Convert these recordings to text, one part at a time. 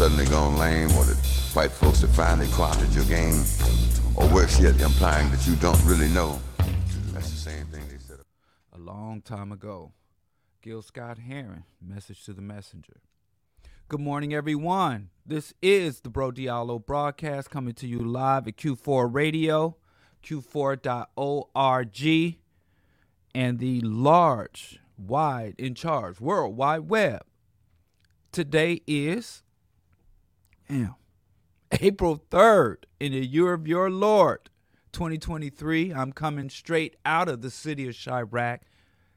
suddenly gone lame, or that white folks have finally corrupted your game, or worse yet, implying that you don't really know. That's the same thing they said. A long time ago, Gil Scott Heron, message to the messenger. Good morning, everyone. This is the Bro Diallo broadcast coming to you live at Q4 Radio, Q4.org, and the large, wide, in charge World Wide Web. Today is damn, April 3rd in the year of your Lord, 2023. I'm coming straight out of the city of Chiraq,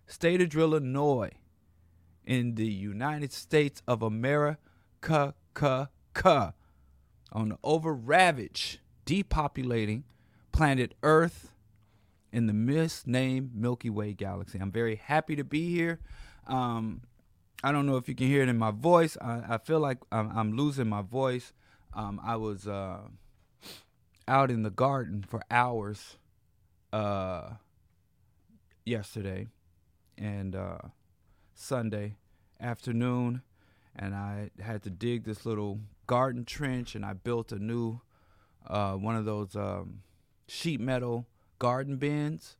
state of Illinois, in the United States of America, on the over ravaged, depopulating planet Earth in the misnamed Milky Way galaxy. I'm very happy to be here. Um, I don't know if you can hear it in my voice. I, I feel like I'm, I'm, losing my voice. Um, I was uh, out in the garden for hours uh, yesterday and uh, Sunday afternoon, and I had to dig this little garden trench, and I built a new uh, one of those um, sheet metal garden bins.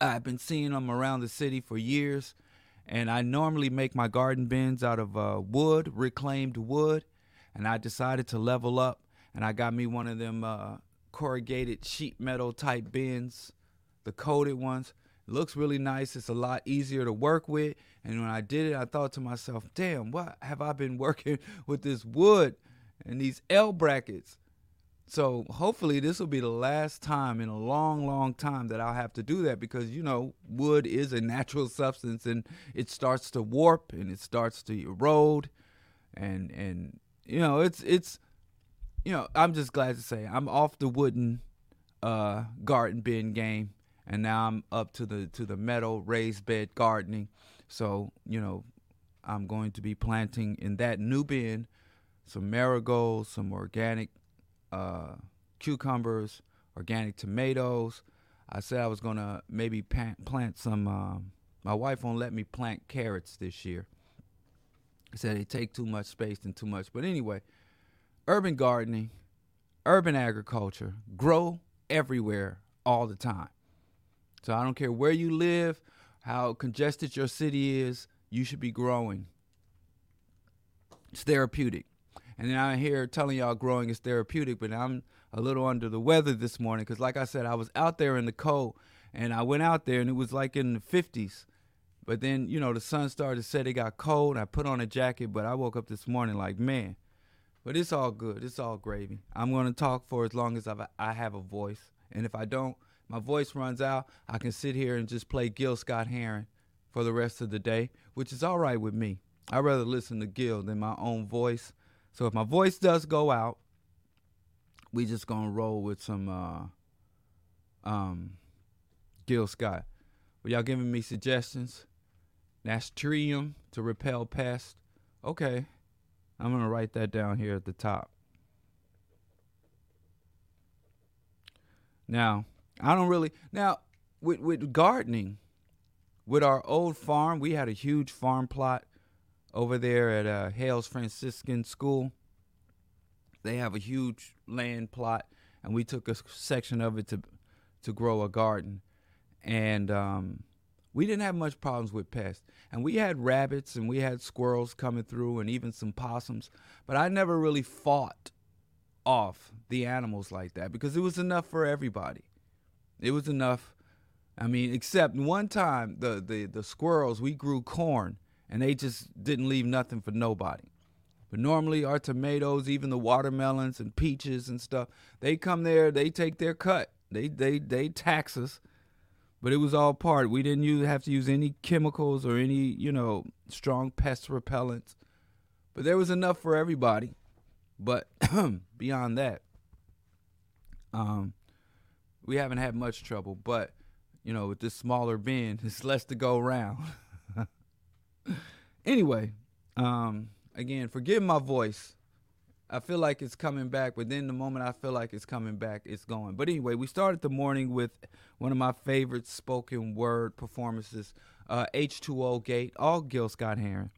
I've been seeing them around the city for years, and I normally make my garden bins out of uh, wood, reclaimed wood, and I decided to level up, and I got me one of them uh, corrugated sheet metal type bins, the coated ones. It looks really nice. It's a lot easier to work with. And when I did it, I thought to myself, damn, what have I been working with this wood and these L brackets? So hopefully this will be the last time in a long, long time that I'll have to do that because you know wood is a natural substance and it starts to warp and it starts to erode, and and you know it's it's you know I'm just glad to say I'm off the wooden uh, garden bin game and now I'm up to the to the metal raised bed gardening. So you know I'm going to be planting in that new bin some marigolds, some organic uh, cucumbers, organic tomatoes. I said I was gonna maybe plant some. Uh, my wife won't let me plant carrots this year. She said they take too much space and too much. But anyway, urban gardening, urban agriculture, grow everywhere all the time. So I don't care where you live, how congested your city is, you should be growing. It's therapeutic. And then I'm here telling y'all growing is therapeutic, but I'm a little under the weather this morning because, like I said, I was out there in the cold and I went out there and it was like in the 50s. But then, you know, the sun started to set, it got cold. I put on a jacket, but I woke up this morning like, man, but it's all good. It's all gravy. I'm going to talk for as long as I've, I have a voice. And if I don't, my voice runs out, I can sit here and just play Gil Scott Heron for the rest of the day, which is all right with me. I'd rather listen to Gil than my own voice so if my voice does go out, we just gonna roll with some uh, um, Gil Scott. Well, y'all giving me suggestions? Nasturtium to repel pests. Okay, I'm gonna write that down here at the top. Now, I don't really now with with gardening. With our old farm, we had a huge farm plot over there at uh, Hales Franciscan School. They have a huge land plot, and we took a section of it to to grow a garden, and um, we didn't have much problems with pests. And we had rabbits and we had squirrels coming through, and even some possums. But I never really fought off the animals like that because it was enough for everybody. It was enough. I mean, except one time the the the squirrels we grew corn and they just didn't leave nothing for nobody. But normally our tomatoes, even the watermelons and peaches and stuff, they come there, they take their cut. They they they tax us. But it was all part. We didn't use, have to use any chemicals or any, you know, strong pest repellents. But there was enough for everybody. But beyond that, um, we haven't had much trouble. But, you know, with this smaller bin, it's less to go around. anyway, um, again, forgive my voice. I feel like it's coming back, but then the moment I feel like it's coming back, it's going. But anyway, we started the morning with one of my favorite spoken word performances, uh, H2O Gate, all Gil Scott Heron.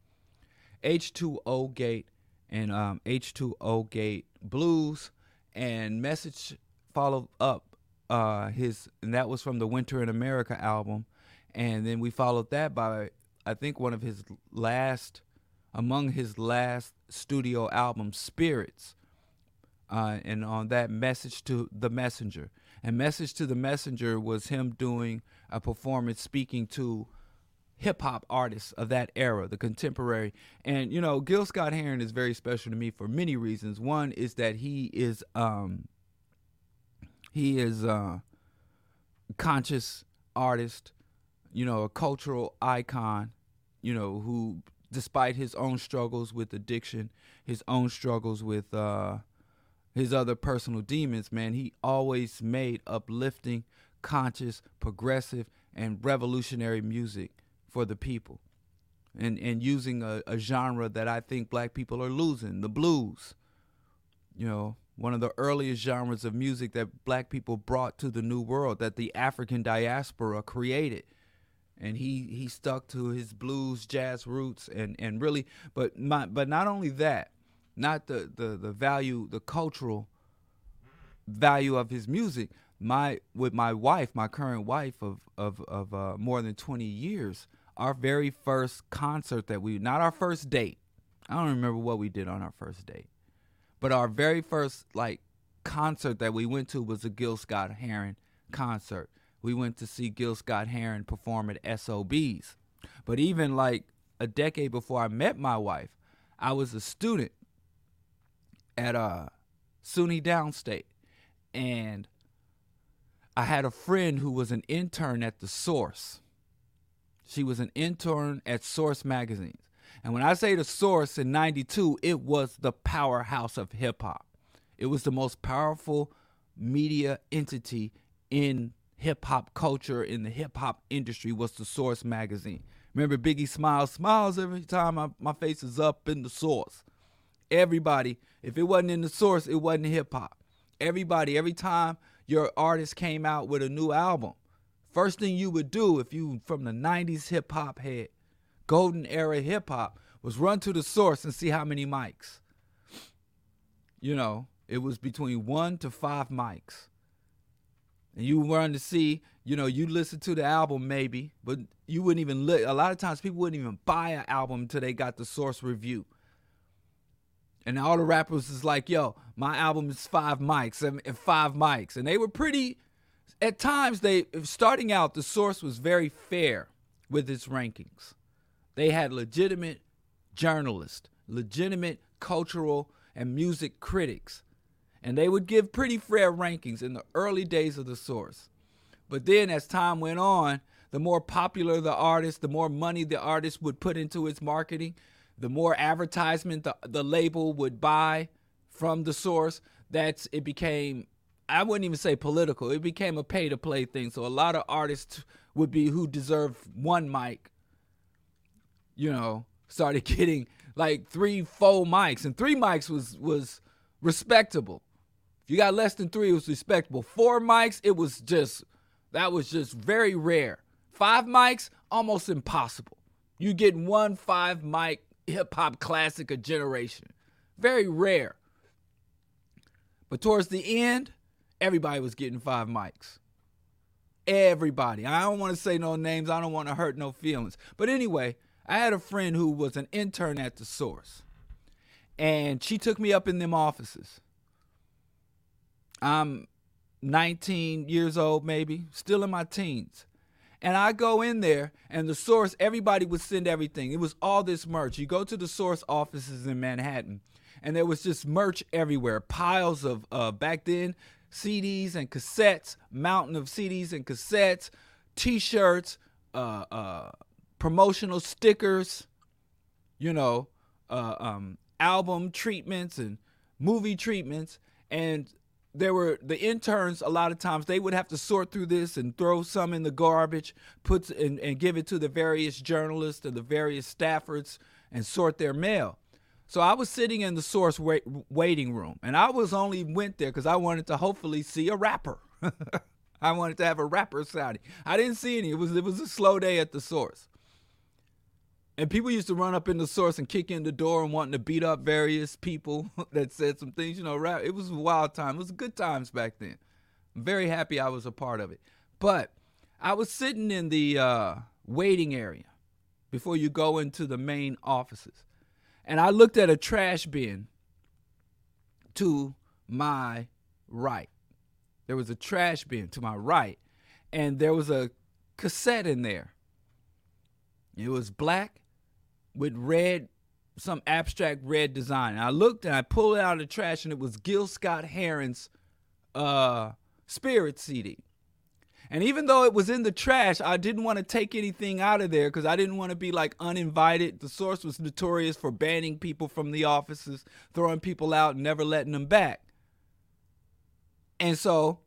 H2O Gate, and um, H2O Gate Blues, and Message followed up uh, his, and that was from the Winter in America album, and then we followed that by I think one of his last, among his last studio albums, Spirits, uh, and on that Message to the Messenger, and Message to the Messenger was him doing a performance speaking to hip hop artists of that era, the contemporary. And you know, Gil Scott Heron is very special to me for many reasons. One is that he is um he is a conscious artist, you know, a cultural icon, you know, who despite his own struggles with addiction, his own struggles with uh his other personal demons, man, he always made uplifting, conscious, progressive, and revolutionary music for the people and and using a, a, genre that I think black people are losing, the blues. You know, one of the earliest genres of music that black people brought to the new world that the African diaspora created. And he, he stuck to his blues jazz roots and, and really but my but not only that, not the, the, the value, the cultural value of his music. My with my wife, my current wife of of, of uh, more than twenty years, our very first concert that we not our first date. I don't remember what we did on our first date. But our very first like concert that we went to was a Gil Scott Heron concert. We went to see Gil Scott Heron perform at SOBs. But even like a decade before I met my wife, I was a student at uh SUNY Downstate and I had a friend who was an intern at the Source she was an intern at Source magazines. And when I say the Source in 92, it was the powerhouse of hip hop. It was the most powerful media entity in hip hop culture, in the hip hop industry, was the Source magazine. Remember Biggie Smalls? Smiles every time my, my face is up in the Source. Everybody, if it wasn't in the Source, it wasn't hip hop. Everybody, every time your artist came out with a new album, First thing you would do if you from the 90s hip hop head, golden era hip hop, was run to the source and see how many mics. You know, it was between one to five mics. And you run to see, you know, you listen to the album maybe, but you wouldn't even look. A lot of times people wouldn't even buy an album until they got the source review. And all the rappers is like, yo, my album is five mics and five mics. And they were pretty at times they starting out the source was very fair with its rankings. They had legitimate journalists, legitimate cultural and music critics, and they would give pretty fair rankings in the early days of the source. But then as time went on, the more popular the artist, the more money the artist would put into its marketing, the more advertisement the, the label would buy from the source, that's it became I wouldn't even say political. It became a pay to play thing. So a lot of artists would be who deserve one mic, you know, started getting like three, four mics. And three mics was was respectable. If you got less than three, it was respectable. Four mics, it was just that was just very rare. Five mics, almost impossible. You get one five mic hip hop classic a generation. Very rare. But towards the end, everybody was getting five mics. Everybody. I don't want to say no names. I don't want to hurt no feelings. But anyway, I had a friend who was an intern at the source. And she took me up in them offices. I'm 19 years old, maybe, still in my teens. And I go in there, and the source, everybody would send everything. It was all this merch. You go to the source offices in Manhattan, and there was just merch everywhere. Piles of, uh, back then, CDs and cassettes, mountain of CDs and cassettes, T-shirts, uh, uh, promotional stickers, you know, uh, um, album treatments and movie treatments, and there were the interns. A lot of times they would have to sort through this and throw some in the garbage, put and, and give it to the various journalists and the various staffers and sort their mail. So I was sitting in the source wait, waiting room, and I was only went there because I wanted to hopefully see a rapper. I wanted to have a rapper signing. I didn't see any. It was it was a slow day at the source. And people used to run up in the source and kick in the door and wanting to beat up various people that said some things. You know, rap. It was a wild time. It was good times back then. I'm very happy I was a part of it. But I was sitting in the uh, waiting area before you go into the main offices, and I looked at a trash bin to my right. There was a trash bin to my right, and there was a cassette in there. It was black with red, some abstract red design. And I looked and I pulled it out of the trash, and it was Gil Scott Heron's uh, Spirit CD. And even though it was in the trash, I didn't want to take anything out of there because I didn't want to be like uninvited. The source was notorious for banning people from the offices, throwing people out, and never letting them back. And so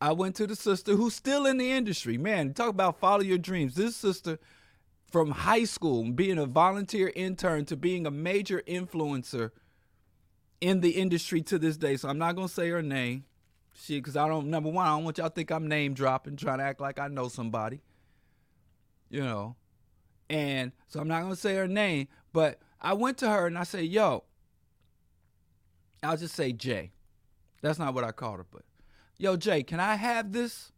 I went to the sister who's still in the industry. Man, talk about follow your dreams. This sister from high school, being a volunteer intern to being a major influencer in the industry to this day. So I'm not gonna say her name. She because I don't number one, I don't want y'all think I'm name dropping, trying to act like I know somebody. You know. And so I'm not gonna say her name, but I went to her and I said, yo, I'll just say Jay. That's not what I called her, but yo, Jay, can I have this?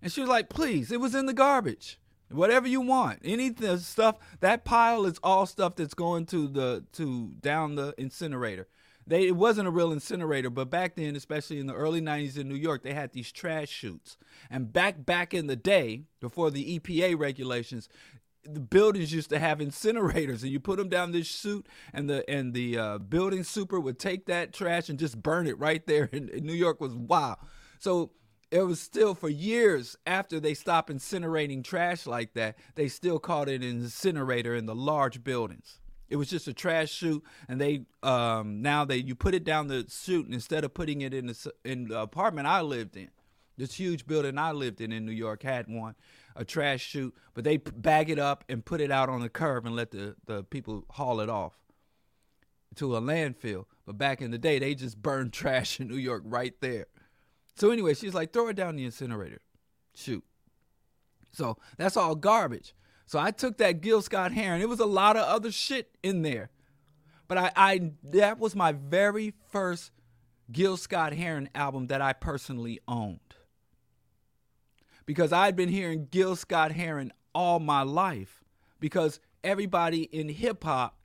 And she was like, please, it was in the garbage. Whatever you want. Any stuff that pile is all stuff that's going to the to down the incinerator. They it wasn't a real incinerator, but back then, especially in the early 90s in New York, they had these trash chutes. And back back in the day, before the EPA regulations, the buildings used to have incinerators and you put them down this chute and the and the uh, building super would take that trash and just burn it right there in, in New York was wow. So it was still for years after they stopped incinerating trash like that, they still called it an incinerator in the large buildings. It was just a trash chute, and they um, now they you put it down the chute instead of putting it in the in the apartment I lived in. This huge building I lived in in New York had one, a trash chute, but they bag it up and put it out on the curb and let the, the people haul it off to a landfill. But back in the day, they just burned trash in New York right there. So anyway, she's like, throw it down the incinerator. Shoot. So that's all garbage. So I took that Gil Scott Heron. It was a lot of other shit in there. But I, I that was my very first Gil Scott Heron album that I personally owned. Because I'd been hearing Gil Scott Heron all my life. Because everybody in hip hop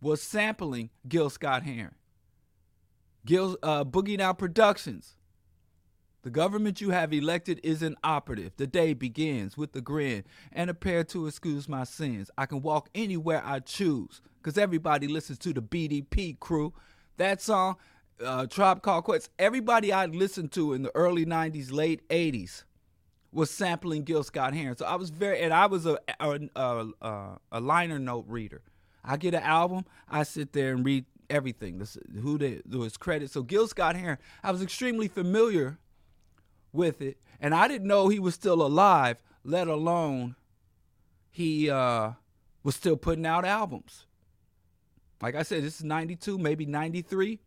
was sampling Gil Scott Heron. Gil uh, Boogie Down Productions the government you have elected is inoperative. The day begins with a grin and a prayer to excuse my sins. I can walk anywhere I choose because everybody listens to the BDP crew. That song, uh, Tribe Called Quest, everybody I listened to in the early 90s, late 80s was sampling Gil Scott Heron. So I was very, and I was a, a, a, a liner note reader. I get an album, I sit there and read everything, this, who they, was credit. So Gil Scott Heron, I was extremely familiar with it. And I didn't know he was still alive, let alone he uh, was still putting out albums. Like I said, this is 92, maybe 93.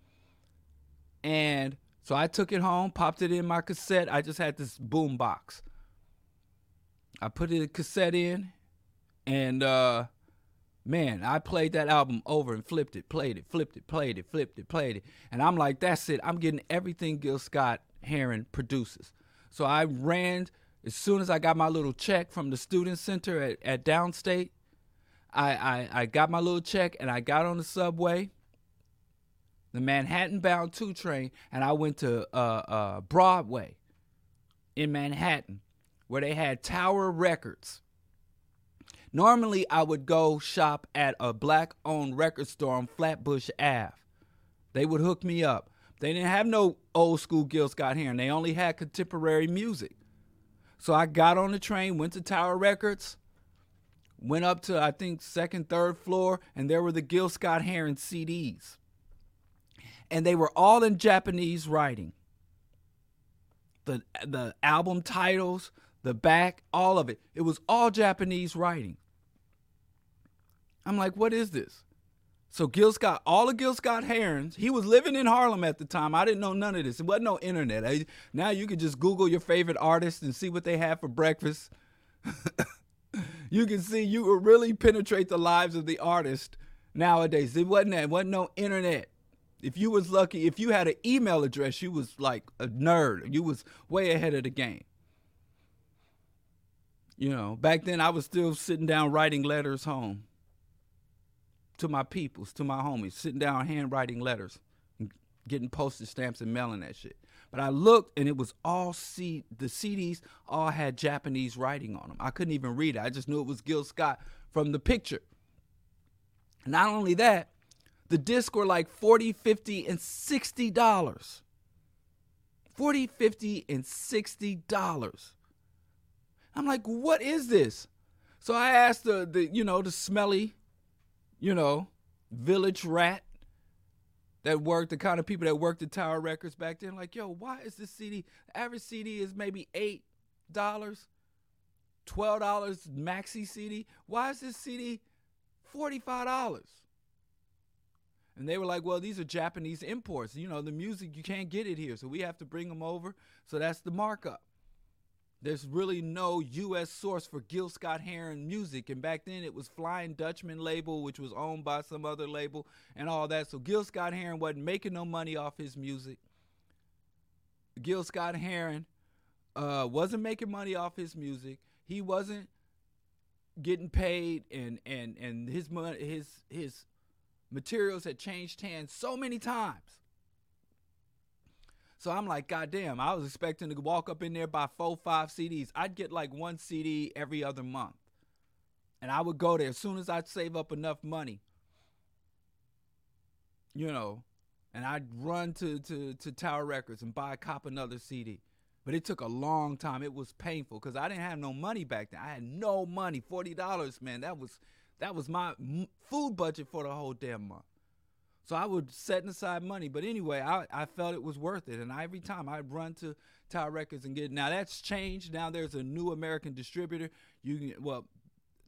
And so I took it home, popped it in my cassette. I just had this boom box. I put the cassette in, and uh, man, I played that album over and flipped it, played it, flipped it, played it, flipped it, played it. And I'm like, that's it. I'm getting everything Gil Scott Heron produces. So I ran as soon as I got my little check from the student center at, at Downstate. I, I, I got my little check and I got on the subway, the Manhattan bound 2 train, and I went to uh, uh, Broadway in Manhattan where they had Tower Records. Normally, I would go shop at a black owned record store on Flatbush Ave. They would hook me up. They didn't have no old school Gil Scott Heron. They only had contemporary music. So I got on the train, went to Tower Records, went up to I think second, third floor, and there were the Gil Scott Heron CDs. And they were all in Japanese writing. The the album titles, the back, all of it. It was all Japanese writing. I'm like, what is this? So Gil Scott, all of Gil Scott Herons, he was living in Harlem at the time. I didn't know none of this. It wasn't no internet. I, now you can just Google your favorite artist and see what they have for breakfast. you can see you really penetrate the lives of the artist nowadays. It wasn't that, it wasn't no internet. If you was lucky, if you had an email address, you was like a nerd. You was way ahead of the game. You know, back then I was still sitting down writing letters home to my peoples, to my homies, sitting down handwriting letters, getting postage stamps and mailing that shit. But I looked and it was all C the CDs all had Japanese writing on them. I couldn't even read it. I just knew it was Gil Scott from the picture. Not only that, the discs were like 40, 50, and 60 dollars. 40, 50, and 60 dollars. I'm like, what is this? So I asked the, the you know, the smelly, you know, village rat that worked, the kind of people that worked at Tower Records back then, like, yo, why is this CD? Average CD is maybe eight dollars, twelve dollars maxi CD. Why is this CD forty-five dollars? And they were like, well, these are Japanese imports. You know, the music you can't get it here, so we have to bring them over. So that's the markup. There's really no U.S. source for Gil Scott Heron music, and back then it was Flying Dutchman label, which was owned by some other label, and all that. So Gil Scott Heron wasn't making no money off his music. Gil Scott Heron uh, wasn't making money off his music. He wasn't getting paid, and and and his his his materials had changed hands so many times. So I'm like, God damn, I was expecting to walk up in there buy four, five CDs. I'd get like one CD every other month. And I would go there as soon as I'd save up enough money. You know, and I'd run to, to, to Tower Records and buy a cop another CD. But it took a long time. It was painful because I didn't have no money back then. I had no money. Forty dollars, man. That was that was my food budget for the whole damn month. So I would setting aside money. But anyway, I, I felt it was worth it. And every time I'd run to Tower Records and get it. now that's changed. Now there's a new American distributor. You can well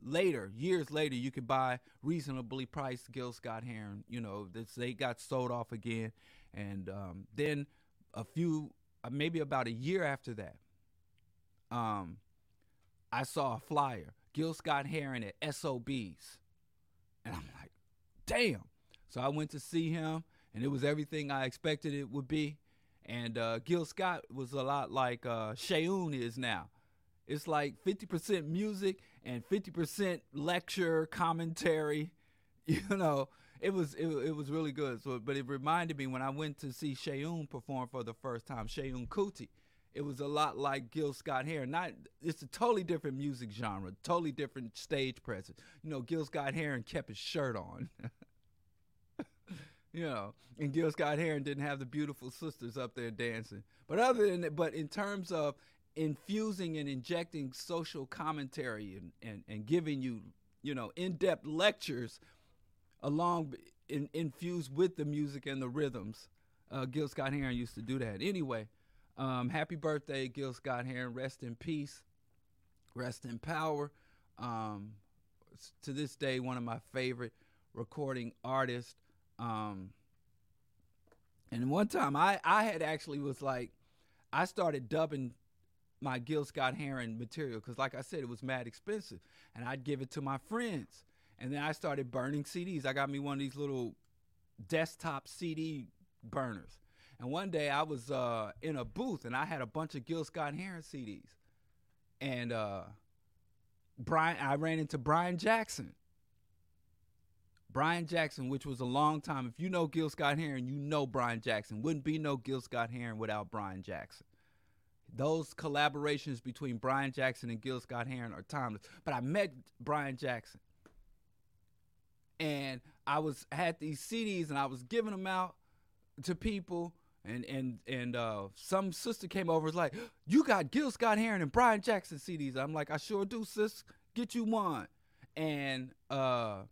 later, years later, you could buy reasonably priced Gil Scott Heron. You know, this, they got sold off again. And um, then a few, uh, maybe about a year after that, um, I saw a flyer, Gil Scott Heron at SOBs. And I'm like, damn. So I went to see him, and it was everything I expected it would be. And uh, Gil Scott was a lot like uh, is now. It's like 50% music and 50% lecture, commentary. You know, it was it, it was really good. So, but it reminded me when I went to see Seun perform for the first time, Seun Kuti. It was a lot like Gil Scott Heron. Not it's a totally different music genre, totally different stage presence. You know, Gil Scott Heron kept his shirt on. you know, and Gil Scott Heron didn't have the beautiful sisters up there dancing. But other than that, but in terms of infusing and injecting social commentary and, and, and giving you, you know, in-depth lectures along in, infused with the music and the rhythms, uh, Gil Scott Heron used to do that. Anyway, um, happy birthday, Gil Scott Heron. Rest in peace. Rest in power. Um, to this day, one of my favorite recording artists. Um, and one time I, I had actually was like, I started dubbing my Gil Scott Heron material because, like I said, it was mad expensive. And I'd give it to my friends. And then I started burning CDs. I got me one of these little desktop CD burners. And one day I was uh, in a booth and I had a bunch of Gil Scott Heron CDs. And uh, Brian, I ran into Brian Jackson. Brian Jackson, which was a long time. If you know Gil Scott Heron, you know Brian Jackson. Wouldn't be no Gil Scott Heron without Brian Jackson. Those collaborations between Brian Jackson and Gil Scott Heron are timeless. But I met Brian Jackson, and I was had these CDs, and I was giving them out to people. And and and uh, some sister came over was like, "You got Gil Scott Heron and Brian Jackson CDs." I'm like, "I sure do, sis. Get you one." And uh,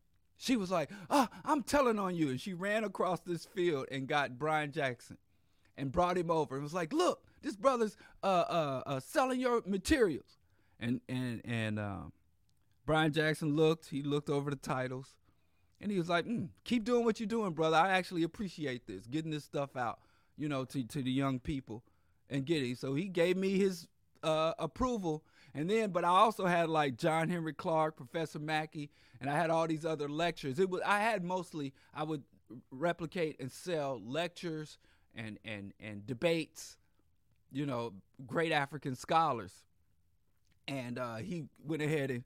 she was like, "Oh, I'm telling on you," and she ran across this field and got Brian Jackson, and brought him over and was like, "Look, this brother's uh, uh, uh, selling your materials," and and and um, Brian Jackson looked. He looked over the titles, and he was like, mm, "Keep doing what you're doing, brother. I actually appreciate this, getting this stuff out, you know, to to the young people and getting." So he gave me his uh, approval, And then, but I also had like John Henrik Clarke, Professor Mackey, and I had all these other lectures. It was I had mostly I would replicate and sell lectures and and and debates, you know, great African scholars. And uh, he went ahead and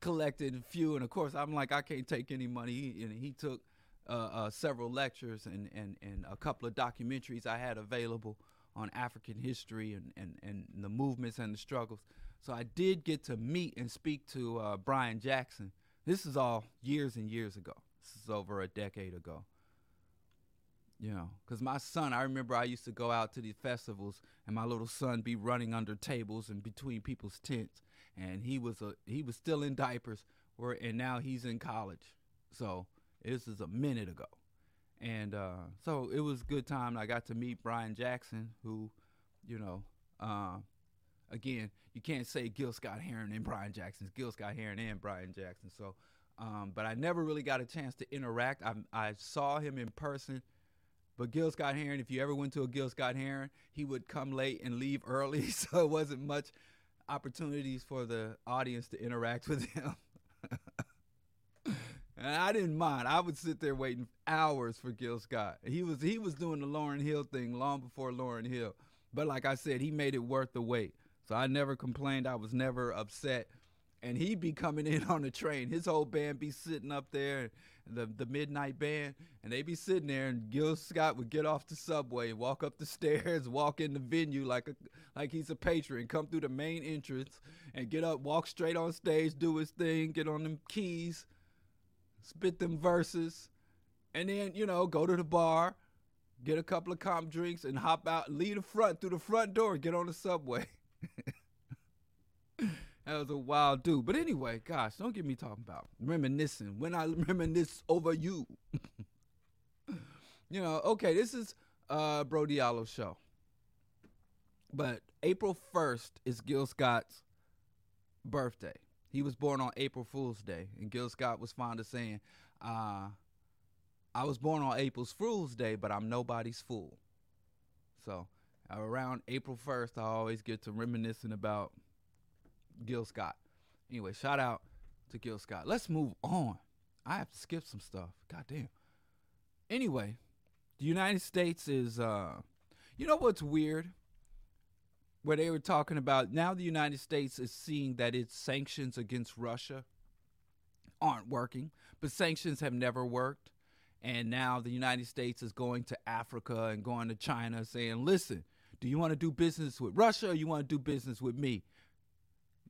collected a few, and of course I'm like I can't take any money, and he took uh, uh, several lectures and, and, and a couple of documentaries I had available on African history and, and, and the movements and the struggles. So I did get to meet and speak to uh, Brian Jackson. This is all years and years ago. This is over a decade ago. You know, because my son, I remember I used to go out to these festivals and my little son be running under tables and between people's tents. And he was a he was still in diapers, where and now he's in college. So this is a minute ago. And uh, so it was a good time. I got to meet Brian Jackson, who, you know, uh, again, you can't say Gil Scott Heron and Brian Jackson. Gil Scott Heron and Brian Jackson. So, um, but I never really got a chance to interact. I, I saw him in person. But Gil Scott Heron, if you ever went to a Gil Scott Heron, he would come late and leave early. So it wasn't much opportunities for the audience to interact with him. And I didn't mind. I would sit there waiting hours for Gil Scott. He was he was doing the Lauryn Hill thing long before Lauryn Hill. But like I said, he made it worth the wait. So I never complained. I was never upset. And he'd be coming in on the train. His whole band be sitting up there, the the midnight band, and they be sitting there. And Gil Scott would get off the subway, walk up the stairs, walk in the venue like a like he's a patron, come through the main entrance, and get up, walk straight on stage, do his thing, get on them keys, spit them verses, and then, you know, go to the bar, get a couple of comp drinks, and hop out, leave the front through the front door, get on the subway. that was a wild dude. But anyway, gosh, don't get me talking about reminiscing when I reminisce over you. you know, okay, this is uh Bro Diallo show. But April 1st is Gil Scott's birthday. He was born on April Fool's Day, and Gil Scott was fond of saying, uh, "I was born on April Fool's Day, but I'm nobody's fool." So around April 1st, I always get to reminiscing about Gil Scott. Anyway, shout out to Gil Scott. Let's move on. I have to skip some stuff. God damn. Anyway, the United States is uh you know what's weird? where they were talking about now the United States is seeing that its sanctions against Russia aren't working, but sanctions have never worked. And now the United States is going to Africa and going to China saying, listen, do you want to do business with Russia or you want to do business with me?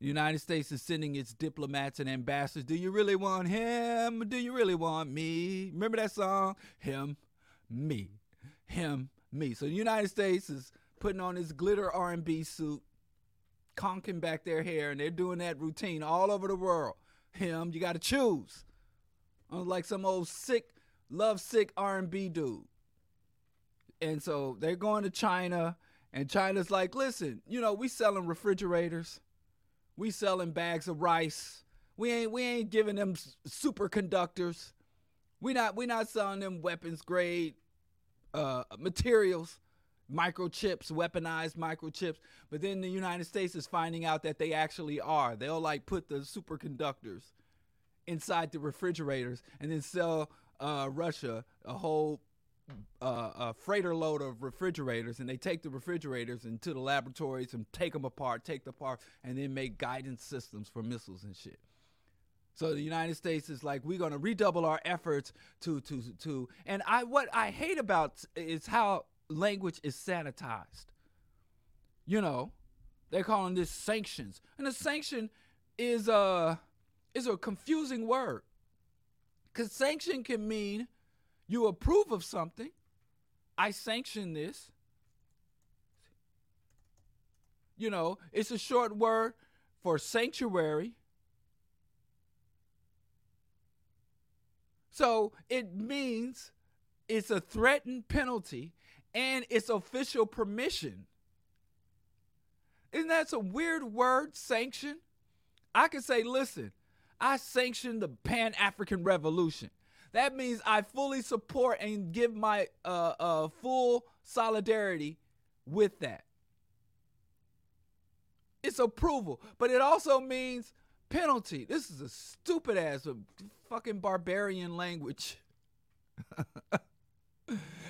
The United States is sending its diplomats and ambassadors. Do you really want him? Do you really want me? Remember that song? Him, me. Him, me. So the United States is putting on his glitter R&B suit, conking back their hair, and they're doing that routine all over the world. Him, you got to choose. Like some old sick, love sick R&B dude. And so they're going to China, and China's like, listen, you know, we selling refrigerators, we selling bags of rice. We ain't we ain't giving them superconductors. We not we not selling them weapons grade uh, materials microchips, weaponized microchips. But then the United States is finding out that they actually are. They'll like put the superconductors inside the refrigerators and then sell uh, Russia a whole uh, a freighter load of refrigerators, and they take the refrigerators into the laboratories and take them apart, take the apart, and then make guidance systems for missiles and shit. So the United States is like, we're gonna redouble our efforts to to to. And I what I hate about is how language is sanitized. You know, they're calling this sanctions, and a sanction is a is a confusing word. Cause sanction can mean you approve of something. I sanction this. You know, it's a short word for sanctuary. So it means it's a threatened penalty and it's official permission. Isn't that a weird word, sanction? I could say, listen, I sanction the Pan African Revolution. That means I fully support and give my uh, uh, full solidarity with that. it's approval, but it also means penalty. This is a stupid ass fucking barbarian language.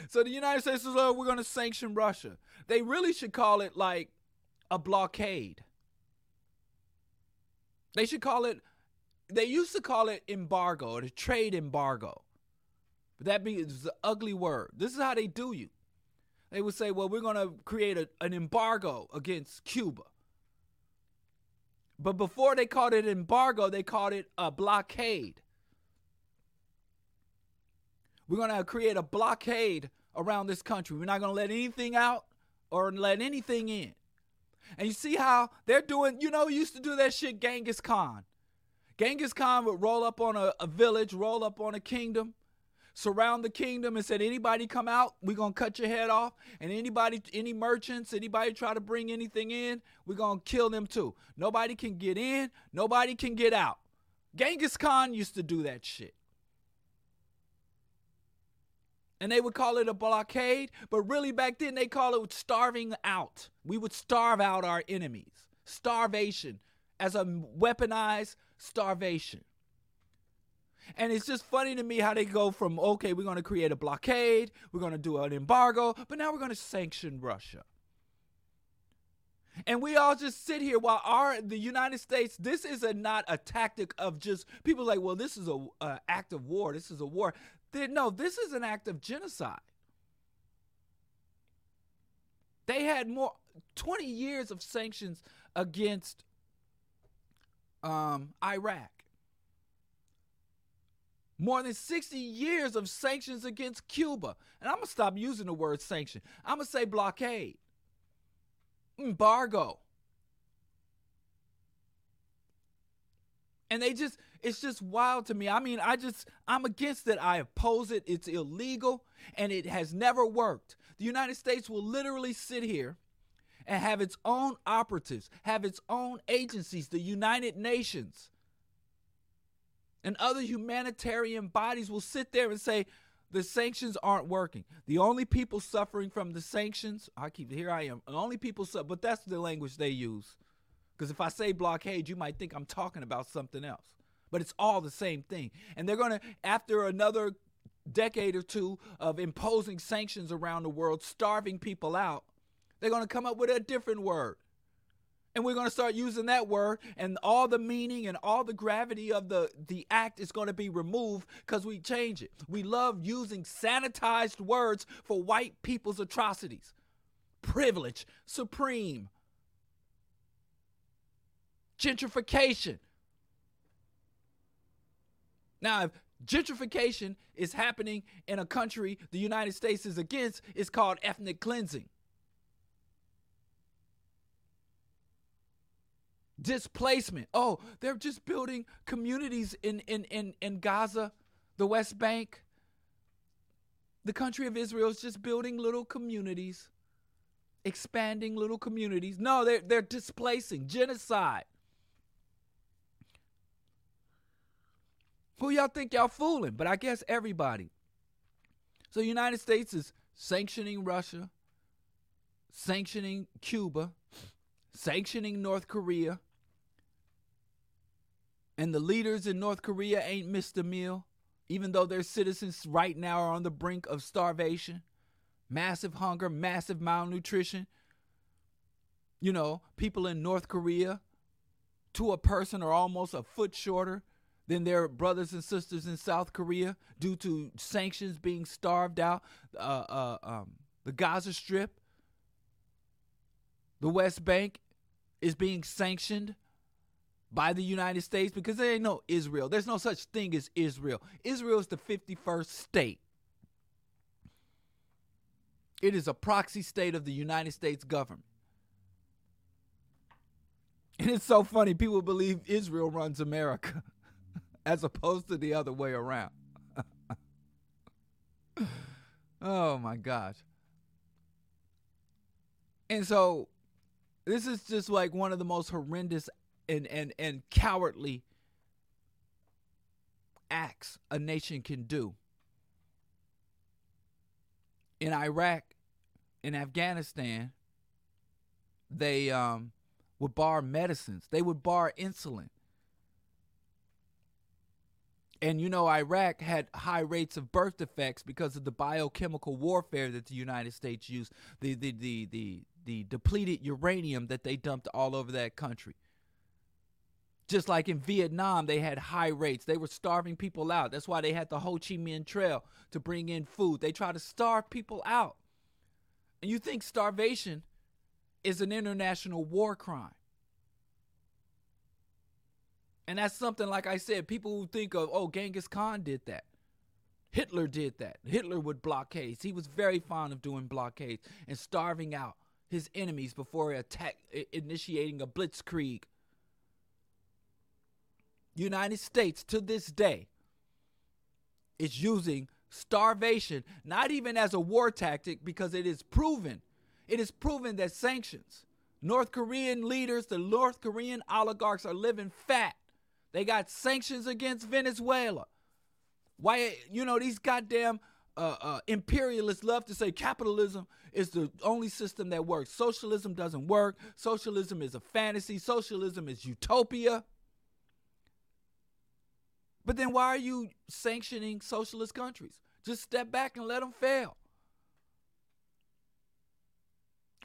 so the United States says, "Oh, we're going to sanction Russia." They really should call it like a blockade. They should call it. They used to call it embargo, a trade embargo, but that means an ugly word. This is how they do you. They would say, "Well, we're going to create a, an embargo against Cuba." But before they called it embargo, they called it a blockade. We're going to create a blockade around this country. We're not going to let anything out or let anything in. And you see how they're doing, you know, used to do that shit Genghis Khan. Genghis Khan would roll up on a, a village, roll up on a kingdom, surround the kingdom and said, anybody come out, we're going to cut your head off. And anybody, any merchants, anybody try to bring anything in, we're going to kill them too. Nobody can get in, nobody can get out. Genghis Khan used to do that shit and they would call it a blockade, but really back then they call it starving out. We would starve out our enemies. Starvation as a weaponized starvation. And it's just funny to me how they go from, okay, we're going to create a blockade, we're going to do an embargo, but now we're going to sanction Russia. And we all just sit here while our the United States. This is a not a tactic of just people like, well, this is a, a act of war. This is a war. No, this is an act of genocide. They had more 20 years of sanctions against um, Iraq. More than 60 years of sanctions against Cuba. And I'm going to stop using the word sanction. I'm going to say blockade, embargo. and they just it's just wild to me i mean i just i'm against it i oppose it it's illegal and it has never worked the united states will literally sit here and have its own operatives have its own agencies the united nations and other humanitarian bodies will sit there and say the sanctions aren't working. The only people suffering from the sanctions, I keep here I am. The only people, su- but that's the language they use. Because if I say blockade, you might think I'm talking about something else. But it's all the same thing. And they're going to, after another decade or two of imposing sanctions around the world, starving people out, they're going to come up with a different word. And we're going to start using that word, and all the meaning and all the gravity of the, the act is going to be removed because we change it. We love using sanitized words for white people's atrocities privilege, supreme, gentrification. Now, if gentrification is happening in a country the United States is against, it's called ethnic cleansing. Displacement. Oh, they're just building communities in, in, in, in Gaza, the West Bank. The country of Israel is just building little communities, expanding little communities. No, they're, they're displacing, genocide. Who y'all think y'all fooling? But I guess everybody. So the United States is sanctioning Russia, sanctioning Cuba, sanctioning North Korea. And the leaders in North Korea ain't missed a meal, even though their citizens right now are on the brink of starvation, massive hunger, massive malnutrition. You know, people in North Korea to a person are almost a foot shorter than their brothers and sisters in South Korea due to sanctions being starved out, uh, uh, um, the Gaza Strip, the West Bank is being sanctioned by the United States because there ain't no Israel. There's no such thing as Israel. Israel is the 51st state. It is a proxy state of the United States government. And it's so funny. People believe Israel runs America. as opposed to the other way around. oh my gosh. And so this is just like one of the most horrendous and and and cowardly acts a nation can do. In Iraq, in Afghanistan, they um would bar medicines, they would bar insulin. And you know, Iraq had high rates of birth defects because of the biochemical warfare that the United States used, the the the the, the depleted uranium that they dumped all over that country. Just like in Vietnam, they had high rates. They were starving people out. That's why they had the Ho Chi Minh Trail to bring in food. They try to starve people out. And you think starvation is an international war crime. And that's something, like I said, people who think of, oh, Genghis Khan did that. Hitler did that. Hitler would blockades. He was very fond of doing blockades and starving out his enemies before attack, initiating a blitzkrieg. United States to this day is using starvation not even as a war tactic because it is proven it is proven that sanctions north korean leaders the north korean oligarchs are living fat they got sanctions against Venezuela. Why, you know, these goddamn uh, uh, imperialists love to say capitalism is the only system that works. Socialism doesn't work. Socialism is a fantasy. Socialism is utopia. But then why are you sanctioning socialist countries? Just step back and let them fail.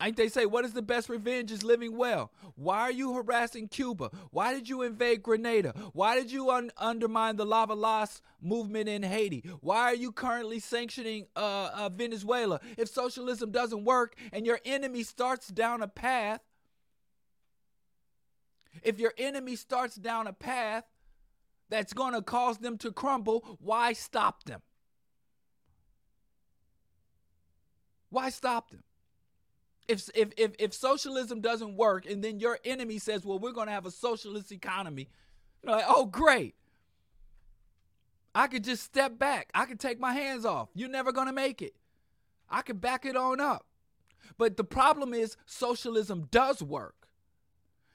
Ain't they say, what is the best revenge is living well? Why are you harassing Cuba? Why did you invade Grenada? Why did you un- undermine the Lava Lavalas movement in Haiti? Why are you currently sanctioning uh, uh, Venezuela? If socialism doesn't work and your enemy starts down a path, if your enemy starts down a path that's going to cause them to crumble, why stop them? Why stop them? if if if, if socialism doesn't work and then your enemy says, "Well, we're going to have a socialist economy," you're like, "Oh, great." I could just step back. I could take my hands off. You're never going to make it. I could back it on up. But the problem is socialism does work.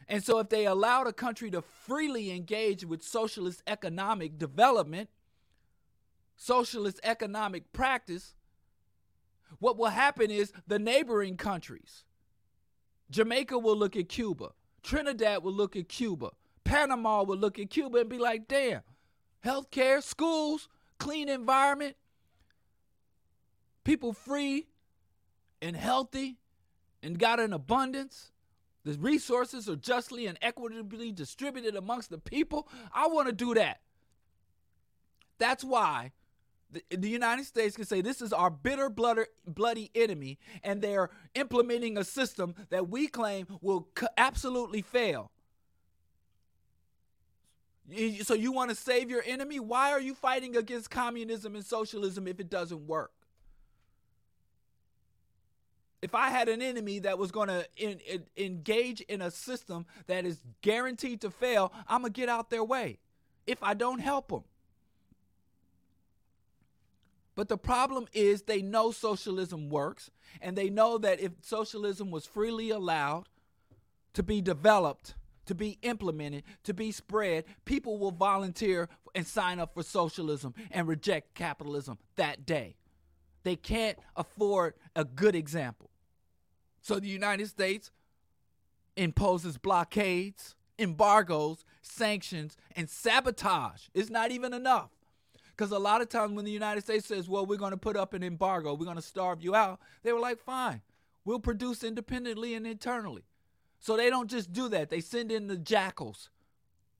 And so if they allow a country to freely engage with socialist economic development, socialist economic practice, what will happen is the neighboring countries, Jamaica will look at Cuba, Trinidad will look at Cuba, Panama will look at Cuba and be like, damn, healthcare, schools, clean environment, people free and healthy and got an abundance. The resources are justly and equitably distributed amongst the people. I want to do that. That's why the, United States can say this is our bitter, bloody enemy, and they're implementing a system that we claim will absolutely fail. So you want to save your enemy? Why are you fighting against communism and socialism if it doesn't work? If I had an enemy that was going to engage in a system that is guaranteed to fail, I'm going to get out their way if I don't help them. But the problem is they know socialism works, and they know that if socialism was freely allowed to be developed, to be implemented, to be spread, people will volunteer and sign up for socialism and reject capitalism that day. They can't afford a good example. So the United States imposes blockades, embargoes, sanctions, and sabotage. It's not even enough. Because a lot of times when the United States says, well, we're going to put up an embargo, we're going to starve you out, they were like, fine, we'll produce independently and internally. So they don't just do that. They send in the jackals,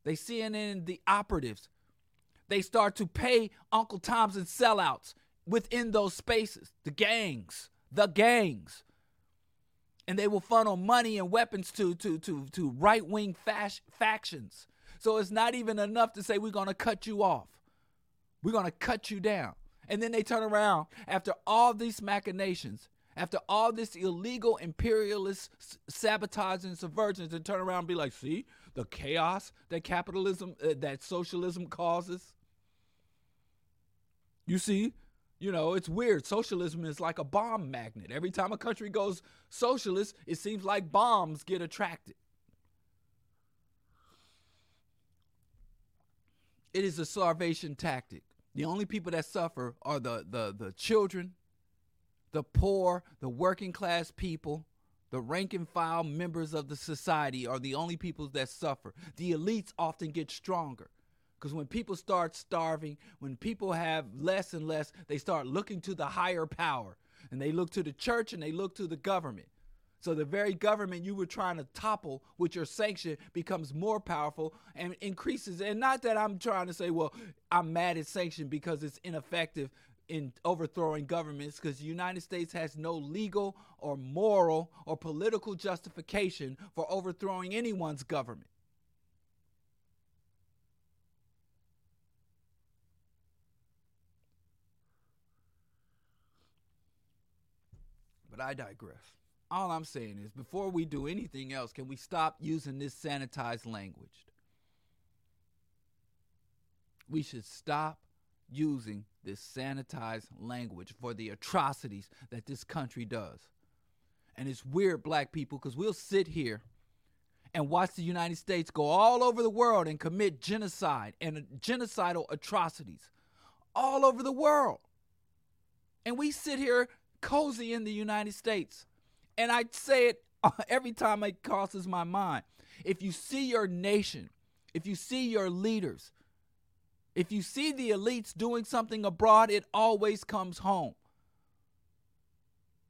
they send in the operatives. They start to pay Uncle Toms and sellouts within those spaces, the gangs, the gangs. And they will funnel money and weapons to, to, to, to right wing factions. So it's not even enough to say we're going to cut you off. We're going to cut you down. And then they turn around after all these machinations, after all this illegal imperialist sabotage and subversion, and turn around and be like, see the chaos that capitalism, uh, that socialism causes? You see, you know, it's weird. Socialism is like a bomb magnet. Every time a country goes socialist, it seems like bombs get attracted. It is a starvation tactic. The only people that suffer are the, the, the children, the poor, the working class people, The rank and file members of the society are the only people that suffer. The elites often get stronger. Because when people start starving, when people have less and less, they start looking to the higher power. And they look to the church and they look to the government. So the very government you were trying to topple with your sanction becomes more powerful and increases. And not that I'm trying to say, well, I'm mad at sanction because it's ineffective in overthrowing governments because the United States has no legal or moral or political justification for overthrowing anyone's government. But I digress. All I'm saying is before we do anything else, can we stop using this sanitized language? We should stop using this sanitized language for the atrocities that this country does. And it's weird, black people, because we'll sit here and watch the United States go all over the world and commit genocide and genocidal atrocities all over the world. And we sit here cozy in the United States. And I say it every time it crosses my mind. If you see your nation, if you see your leaders, if you see the elites doing something abroad, it always comes home.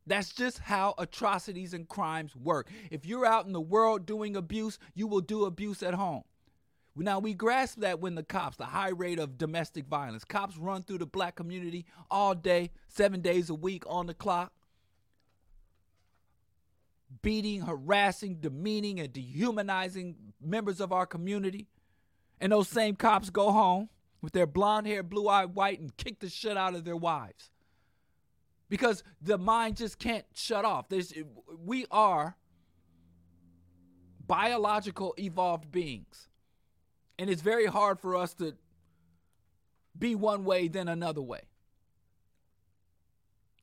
That's just how atrocities and crimes work. If you're out in the world doing abuse, you will do abuse at home. Now, we grasp that when the cops, the high rate of domestic violence, cops run through the black community all day, seven days a week on the clock, beating, harassing, demeaning, and dehumanizing members of our community. And those same cops go home with their blonde hair, blue eyed white, and kick the shit out of their wives. Because the mind just can't shut off. There's, we are biological evolved beings. And it's very hard for us to be one way then another way.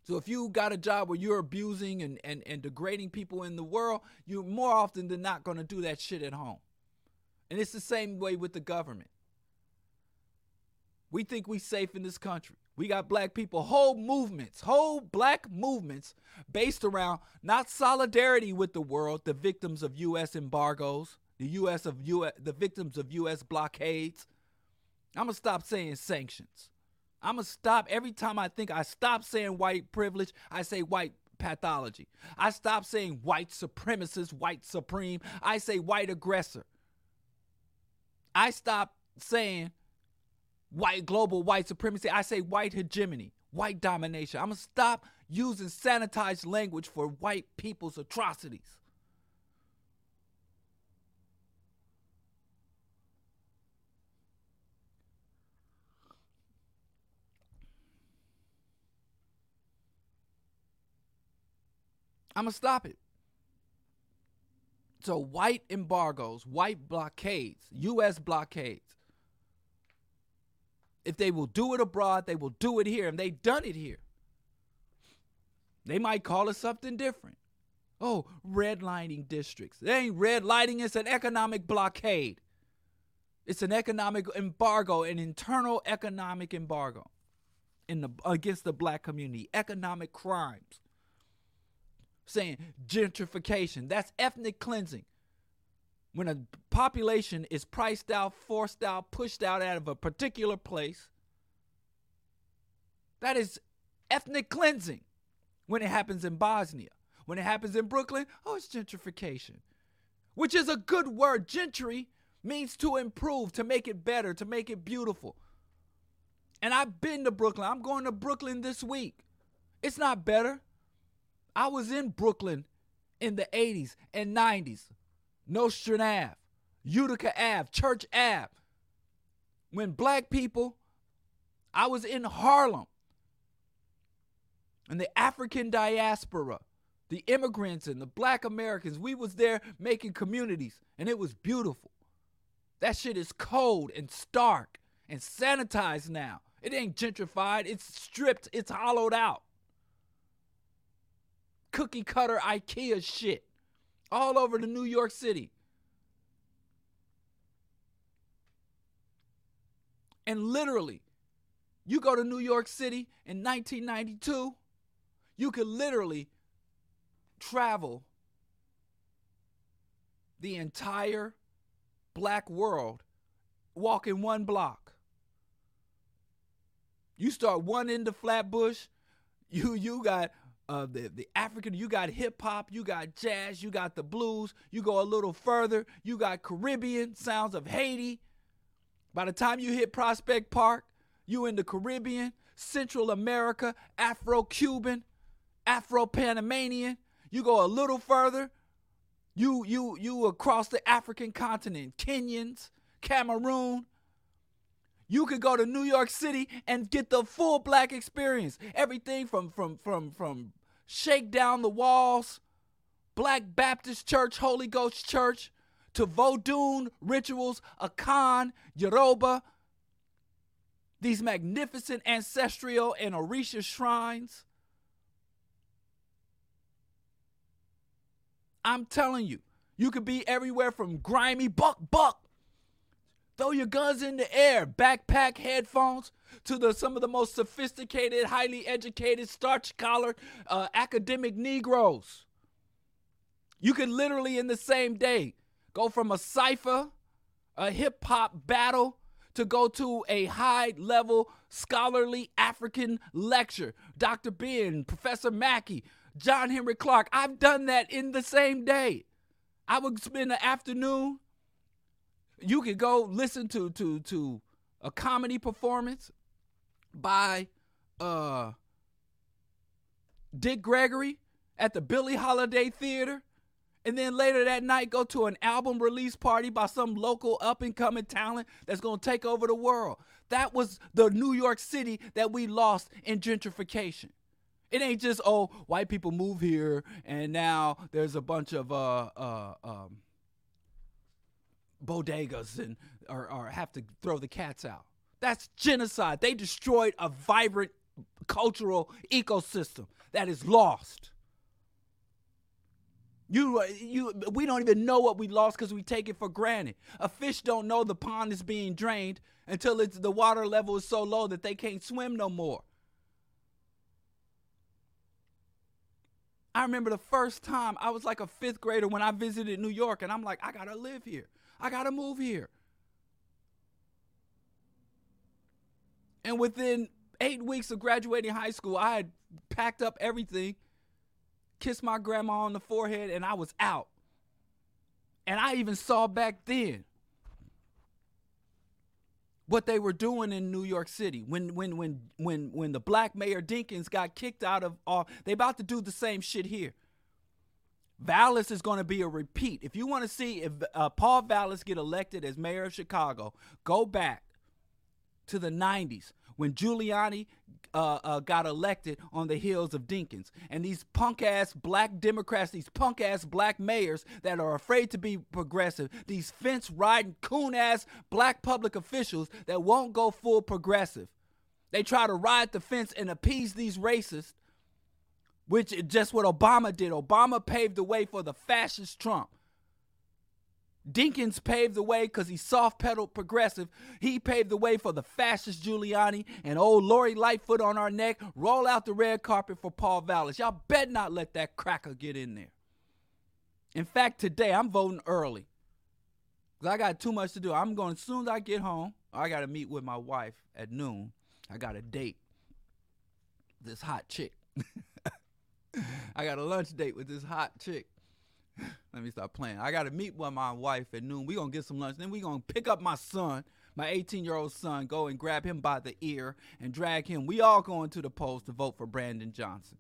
So if you got a job where you're abusing and, and, and degrading people in the world, you're more often than not going to do that shit at home. And it's the same way with the government. We think we're safe in this country. We got black people, whole movements, whole black movements based around not solidarity with the world, the victims of US embargoes, the US of US the victims of US blockades. I'm to stop saying sanctions. I'm to stop every time I think I stop saying white privilege, I say white pathology. I stop saying white supremacist, white supreme. I say white aggressor. I stop saying white global white supremacy. I say white hegemony, white domination. I'm to stop using sanitized language for white people's atrocities. I'm going to stop it. So, white embargoes, white blockades, U.S. blockades, if they will do it abroad, they will do it here. And they've done it here. They might call it something different. Oh, redlining districts. They ain't redlining, it's an economic blockade. It's an economic embargo, an internal economic embargo in the against the black community, economic crimes. Saying gentrification, that's ethnic cleansing when a population is priced out, forced out, pushed out out of a particular place, that is ethnic cleansing when it happens in Bosnia. When it happens in Brooklyn, oh, it's gentrification, which is a good word. Gentry means to improve, to make it better, to make it beautiful. And I've been to Brooklyn. I'm going to Brooklyn this week. It's not better. I was in Brooklyn in the 80s and 90s Nostrand Ave, Utica Ave, Church Ave. When black people, I was in Harlem, and the African diaspora, the immigrants and the black Americans, we was there making communities, and it was beautiful. That shit is cold and stark and sanitized now. It ain't gentrified, it's stripped, it's hollowed out. Cookie cutter IKEA shit all over the New York City. And literally, you go to New York City in 1992, you could literally travel the entire black world walk in one block. You start one end of Flatbush, you you got uh, the the African, you got hip hop, you got jazz, you got the blues. You go a little further, you got Caribbean sounds of Haiti. By the time you hit Prospect Park, you in the Caribbean, Central America, Afro-Cuban, Afro-Panamanian. You go a little further, you you you across the African continent, Kenyans, Cameroon. You could go to New York City and get the full black experience. Everything from from from from shake down the walls, Black Baptist Church, Holy Ghost Church, to Vodun rituals, Akan, Yoruba, these magnificent ancestral and Orisha shrines. I'm telling you, you could be everywhere from grimy buck buck. Throw your guns in the air, backpack headphones to the some of the most sophisticated, highly educated, starch collar uh, academic Negroes. You could literally in the same day go from a cipher, a hip hop battle, to go to a high level scholarly African lecture. Dr. Ben, Professor Mackey, John Henrik Clarke. I've done that in the same day. I would spend the afternoon. You could go listen to to to a comedy performance by uh Dick Gregory at the Billie Holiday Theater. And then later that night, go to an album release party by some local up and coming talent that's gonna take over the world. That was the New York City that we lost in gentrification. It ain't just oh white people move here and now there's a bunch of uh uh um, bodegas and or, or have to throw the cats out. That's genocide. They destroyed a vibrant cultural ecosystem that is lost. You, uh, you, we don't even know what we lost because we take it for granted. A fish don't know the pond is being drained until it's the water level is so low that they can't swim no more. I remember the first time I was like a fifth grader when I visited New York, and I'm like, I gotta live here. I gotta move here. And within eight weeks of graduating high school, I had packed up everything, kissed my grandma on the forehead, and I was out. And I even saw back then what they were doing in New York City when when when when when the black mayor Dinkins got kicked out of all they about to do the same shit here. Vallas is going to be a repeat. If you want to see if uh, Paul Vallas get elected as mayor of Chicago, go back to the 90s when Giuliani uh, uh, got elected on the heels of Dinkins. And these punk ass black Democrats, these punk ass black mayors that are afraid to be progressive, these fence riding coon ass black public officials that won't go full progressive. They try to ride the fence and appease these racists, which is just what Obama did. Obama paved the way for the fascist Trump. Dinkins paved the way because he's soft pedaled progressive. He paved the way for the fascist Giuliani and old Lori Lightfoot on our neck. Roll out the red carpet for Paul Vallas. Y'all bet not let that cracker get in there. In fact, today I'm voting early because I got too much to do. I'm going as soon as I get home. I got to meet with my wife at noon. I got a date. This hot chick. I got a lunch date with this hot chick. Let me stop playing. I got to meet with my wife at noon. we going to get some lunch. Then we going to pick up my son, my 18 year old son, go and grab him by the ear and drag him. We all going to the polls to vote for Brandon Johnson.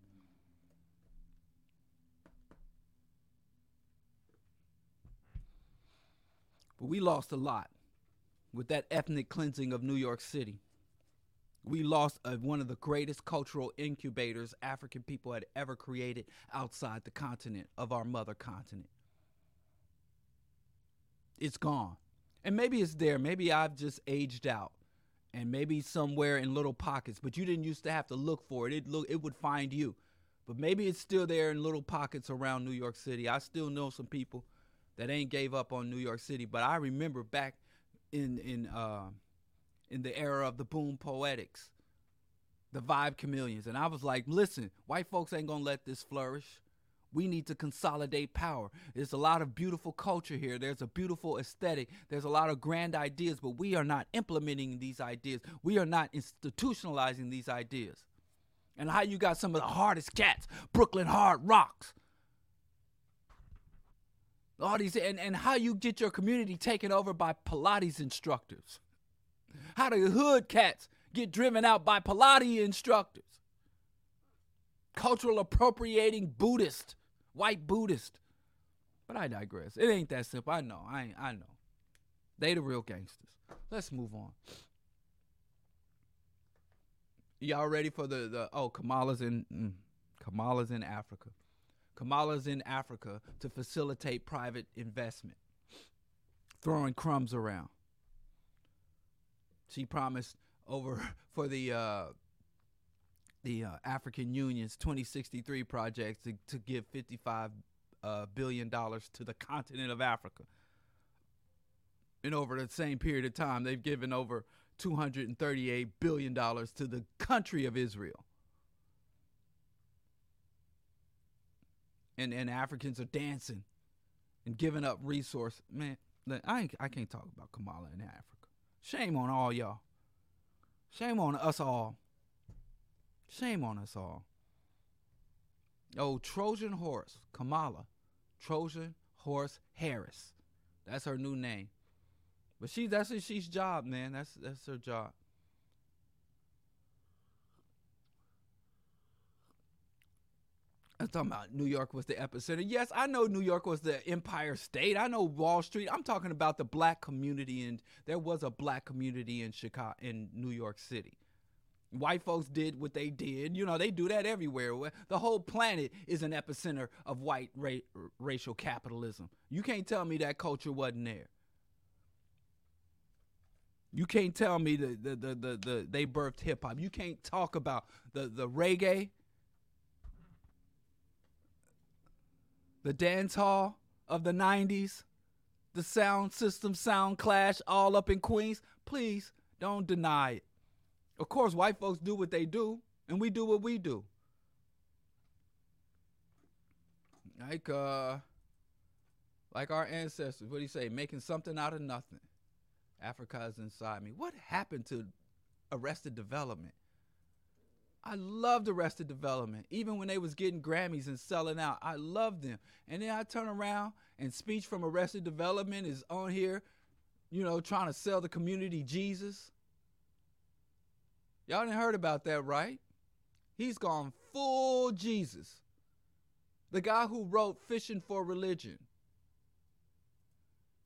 But we lost a lot with that ethnic cleansing of New York City. We lost uh, one of the greatest cultural incubators African people had ever created outside the continent of our mother continent. It's gone. And maybe it's there. Maybe I've just aged out. And maybe somewhere in little pockets, but you didn't used to have to look for it. It look it would find you. But maybe it's still there in little pockets around New York City. I still know some people that ain't gave up on New York City, but I remember back in in uh, in the era of the boom poetics, the vibe chameleons. And I was like, listen, white folks ain't gonna let this flourish. We need to consolidate power. There's a lot of beautiful culture here. There's a beautiful aesthetic. There's a lot of grand ideas, but we are not implementing these ideas. We are not institutionalizing these ideas. And how you got some of the hardest cats, Brooklyn Hard Rocks. All these and, and how you get your community taken over by Pilates instructors. How do hood cats get driven out by Pilates instructors. Cultural appropriating Buddhist white Buddhist. But I digress. It ain't that simple. I know. I I know. They the real gangsters. Let's move on. Y'all ready for the the oh Kamala's in mm, Kamala's in Africa. Kamala's in Africa to facilitate private investment. Throwing crumbs around. She promised over for the uh, the uh, African Union's 2063 project to, to give 55 uh, billion dollars to the continent of Africa. And over the same period of time, they've given over 238 billion dollars to the country of Israel. And and Africans are dancing and giving up resource. Man, I I can't talk about Kamala in Africa. Shame on all y'all. Shame on us all. Shame on us all. Oh, Trojan horse, Kamala. Trojan horse Harris. That's her new name. But she that's she's job, man. That's that's her job. Talking about New York was the epicenter. Yes, I know New York was the Empire State. I know Wall Street. I'm talking about the black community, and there was a black community in Chicago, in New York City. White folks did what they did. You know, they do that everywhere. The whole planet is an epicenter of white ra- racial capitalism. You can't tell me that culture wasn't there. You can't tell me the the the the, the they birthed hip hop. You can't talk about the the reggae, the dance hall of the 90s, the sound system, sound clash all up in Queens. Please don't deny it. Of course, white folks do what they do, and we do what we do. Like uh like our ancestors, what do you say? Making something out of nothing. Africa is inside me. What happened to Arrested Development? I loved Arrested Development, even when they was getting Grammys and selling out. I loved them. And then I turn around and speech from Arrested Development is on here, you know, trying to sell the community Jesus. Y'all didn't heard about that, right? He's gone full Jesus. The guy who wrote Fishing for Religion.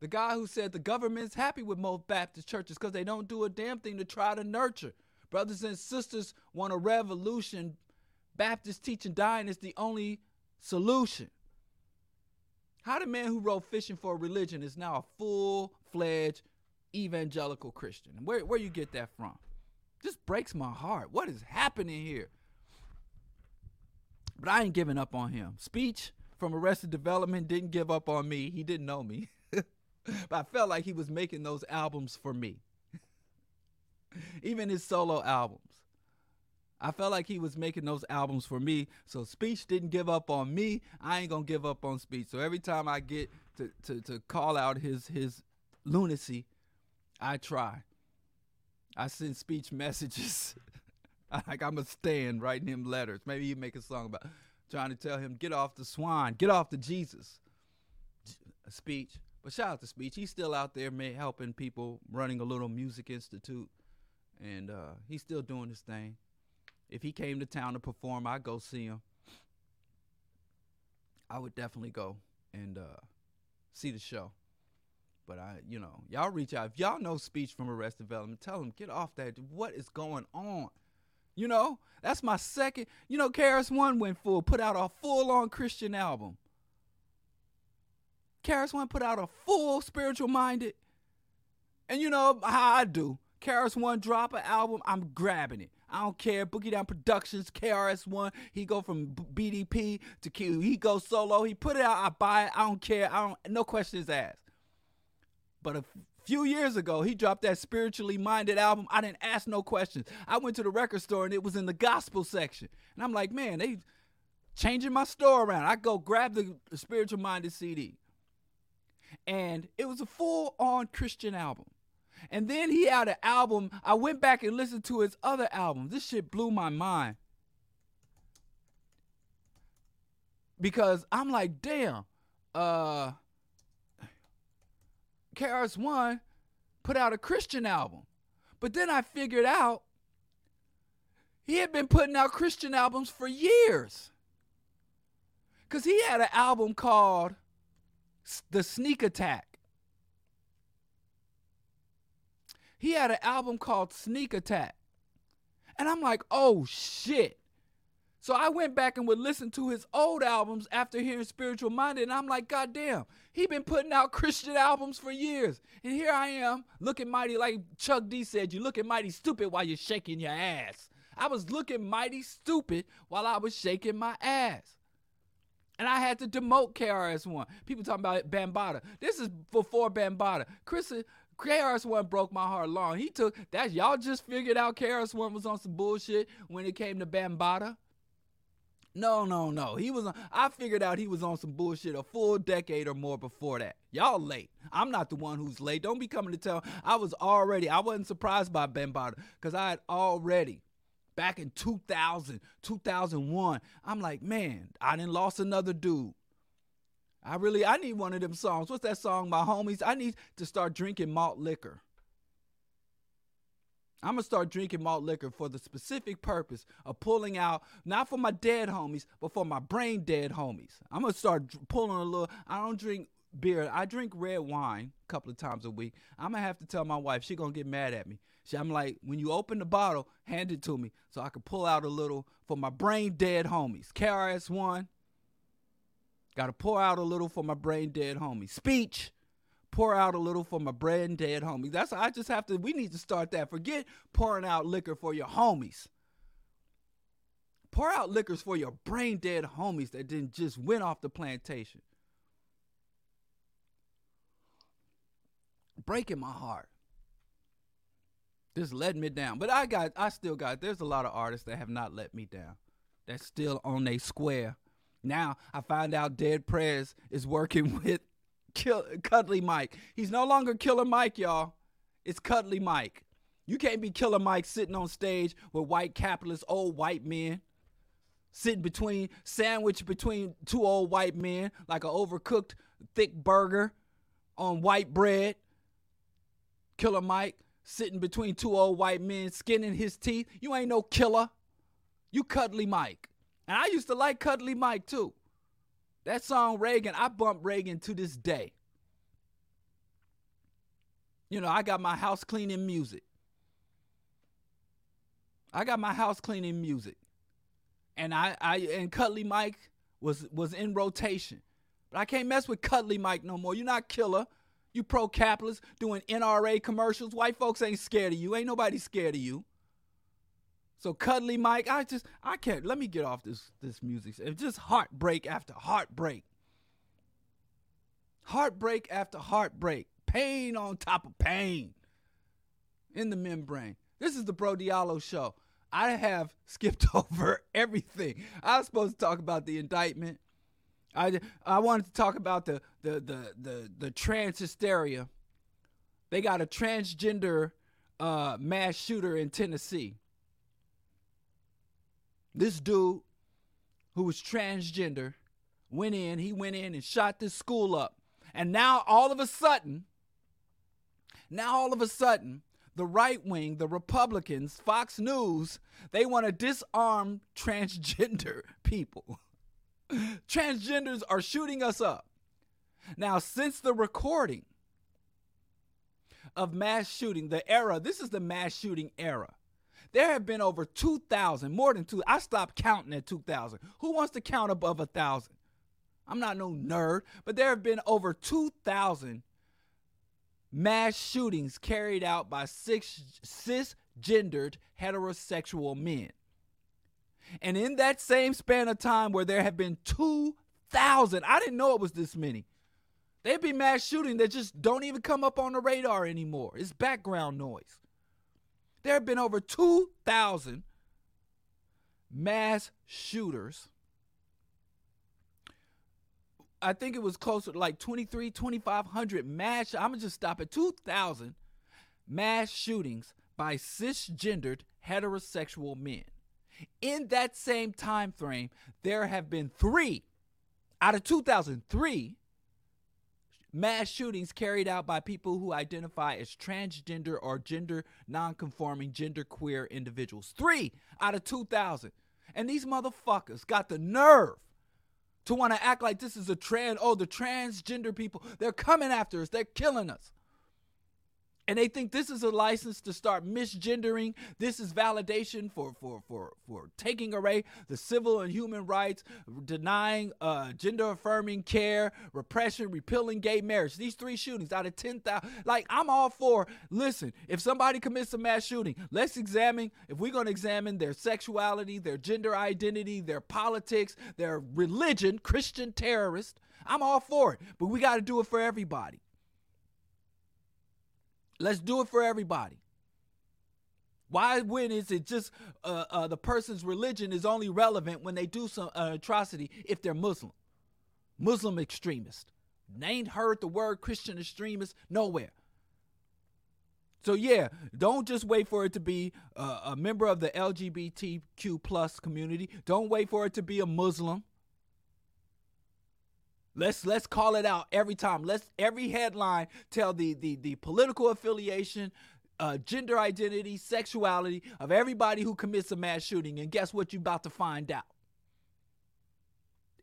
The guy who said the government's happy with most Baptist churches because they don't do a damn thing to try to nurture. Brothers and sisters want a revolution. Baptist teaching dying is the only solution. How the man who wrote Fishing for a Religion is now a full fledged evangelical Christian? Where where you get that from? just breaks my heart. What is happening here? But I ain't giving up on him. Speech from Arrested Development didn't give up on me. He didn't know me. but I felt like he was making those albums for me. Even his solo albums. I felt like he was making those albums for me. So Speech didn't give up on me. I ain't gonna give up on Speech. So every time I get to, to, to call out his his lunacy, I try. I send speech messages. like I'm a stand writing him letters. Maybe you make a song about trying to tell him get off the swine, get off the Jesus speech. But shout out to speech. He's still out there man, helping people, running a little music institute, and uh, he's still doing his thing. If he came to town to perform, I'd go see him. I would definitely go and uh, see the show. But I, you know, y'all reach out. If y'all know speech from Arrested Development, tell him get off that. What is going on? You know, that's my second. You know, KRS One went full, put out a full on Christian album. KRS One put out a full spiritual minded. And you know how I do. KRS One drop an album, I'm grabbing it. I don't care. Boogie Down Productions, KRS One. He go from BDP to Q. He go solo. He put it out. I buy it. I don't care. I don't. No questions asked. But a few years ago, he dropped that spiritually minded album. I didn't ask no questions. I went to the record store and it was in the gospel section. And I'm like, man, they changing my store around. I go grab the spiritual minded CD. And it was a full on Christian album. And then he had an album. I went back and listened to his other albums. This shit blew my mind. Because I'm like, damn, uh KRS One put out a Christian album. But then I figured out he had been putting out Christian albums for years. Cause he had an album called The Sneak Attack. He had an album called Sneak Attack. And I'm like, oh shit. So I went back and would listen to his old albums after hearing Spiritual Minded, and I'm like, God damn, he been putting out Christian albums for years. And here I am, looking mighty, like Chuck D said, you looking mighty stupid while you're shaking your ass. I was looking mighty stupid while I was shaking my ass. And I had to demote KRS1. People talking about Bambaataa. This is before Bambaataa. Chris KRS One broke my heart long. He took that y'all just figured out KRS One was on some bullshit when it came to Bambaataa. No, no, no. He was I figured out he was on some bullshit a full decade or more before that. Y'all late. I'm not the one who's late. Don't be coming to tell. I was already, I wasn't surprised by Bambaataa because I had already back in 2000, 2001. I'm like, man, I didn't lost another dude. I really I need one of them songs. What's that song, my homies? I need to start drinking malt liquor. I'm gonna start drinking malt liquor for the specific purpose of pulling out, not for my dead homies, but for my brain dead homies. I'm gonna start pulling a little. I don't drink beer. I drink red wine a couple of times a week. I'm gonna have to tell my wife. She gonna get mad at me. I'm like, when you open the bottle, hand it to me so I can pull out a little for my brain dead homies. KRS One, Got to pour out a little for my brain dead homie. Speech. Pour out a little for my brain dead homies. That's I just have to. We need to start that. Forget pouring out liquor for your homies. Pour out liquors for your brain dead homies that didn't just went off the plantation. Breaking my heart. This letting me down. But I got I still got there's a lot of artists that have not let me down. That's still on a square now I find out Dead Prez is working with Kill, Cuddly Mike. He's no longer Killer Mike, y'all. It's Cuddly Mike. You can't be Killer Mike sitting on stage with white capitalists, old white men, sitting between, sandwiched between two old white men like an overcooked thick burger on white bread. Killer Mike sitting between two old white men, skinning his teeth. You ain't no killer. You Cuddly Mike. And I used to like Cuddly Mike too. That song Reagan, I bump Reagan to this day. You know, I got my house cleaning music. I got my house cleaning music. And I, I and Cuddly Mike was was in rotation. But I can't mess with Cuddly Mike no more. You're not killer. You pro capitalist doing NRA commercials. White folks ain't scared of you. Ain't nobody scared of you. So cuddly Mike, I just I can't let me get off this this music. It's just heartbreak after heartbreak. Heartbreak after heartbreak. Pain on top of pain in the membrane. This is the Bro Diallo show. I have skipped over everything. I was supposed to talk about the indictment. I I wanted to talk about the the the the, the trans hysteria. They got a transgender uh, mass shooter in Tennessee. This dude who was transgender went in, he went in and shot this school up. And now all of a sudden, now all of a sudden, the right wing, the Republicans, Fox News, they want to disarm transgender people. Transgenders are shooting us up. Now, since the recording of mass shooting, the era, this is the mass shooting era. There have been over 2,000, more than two. I stopped counting at 2,000. Who wants to count above a 1,000? I'm not no nerd, but there have been over 2,000 mass shootings carried out by six cisgendered heterosexual men. And in that same span of time where there have been 2,000, I didn't know it was this many. There'd be mass shooting that just don't even come up on the radar anymore. It's background noise. There have been over 2,000 mass shooters I think it was closer to like 23, 2,500 mass. I'm gonna just stop at 2,000 mass shootings by cisgendered heterosexual men. In that same time frame, there have been three out of 2003 mass shootings carried out by people who identify as transgender or gender nonconforming, gender queer individuals. Three out of 2,000. And these motherfuckers got the nerve to want to act like this is a trend. Oh, the transgender people, they're coming after us, they're killing us and they think this is a license to start misgendering. This is validation for for for for taking away the civil and human rights, denying uh, gender affirming care, repression, repealing gay marriage. These three shootings out of ten thousand. Like I'm all for. Listen, if somebody commits a mass shooting, let's examine. If we're to examine their sexuality, their gender identity, their politics, their religion, Christian terrorist. I'm all for it, but we got to do it for everybody. Let's do it for everybody. Why, when is it just uh, uh, the person's religion is only relevant when they do some uh, atrocity if they're Muslim? Muslim extremist. They ain't heard the word Christian extremist nowhere. So yeah, don't just wait for it to be uh, a member of the LGBTQ plus community. Don't wait for it to be a Muslim. Let's let's call it out every time. Let's every headline tell the the the political affiliation, uh, gender identity, sexuality of everybody who commits a mass shooting. And guess what? You're about to find out.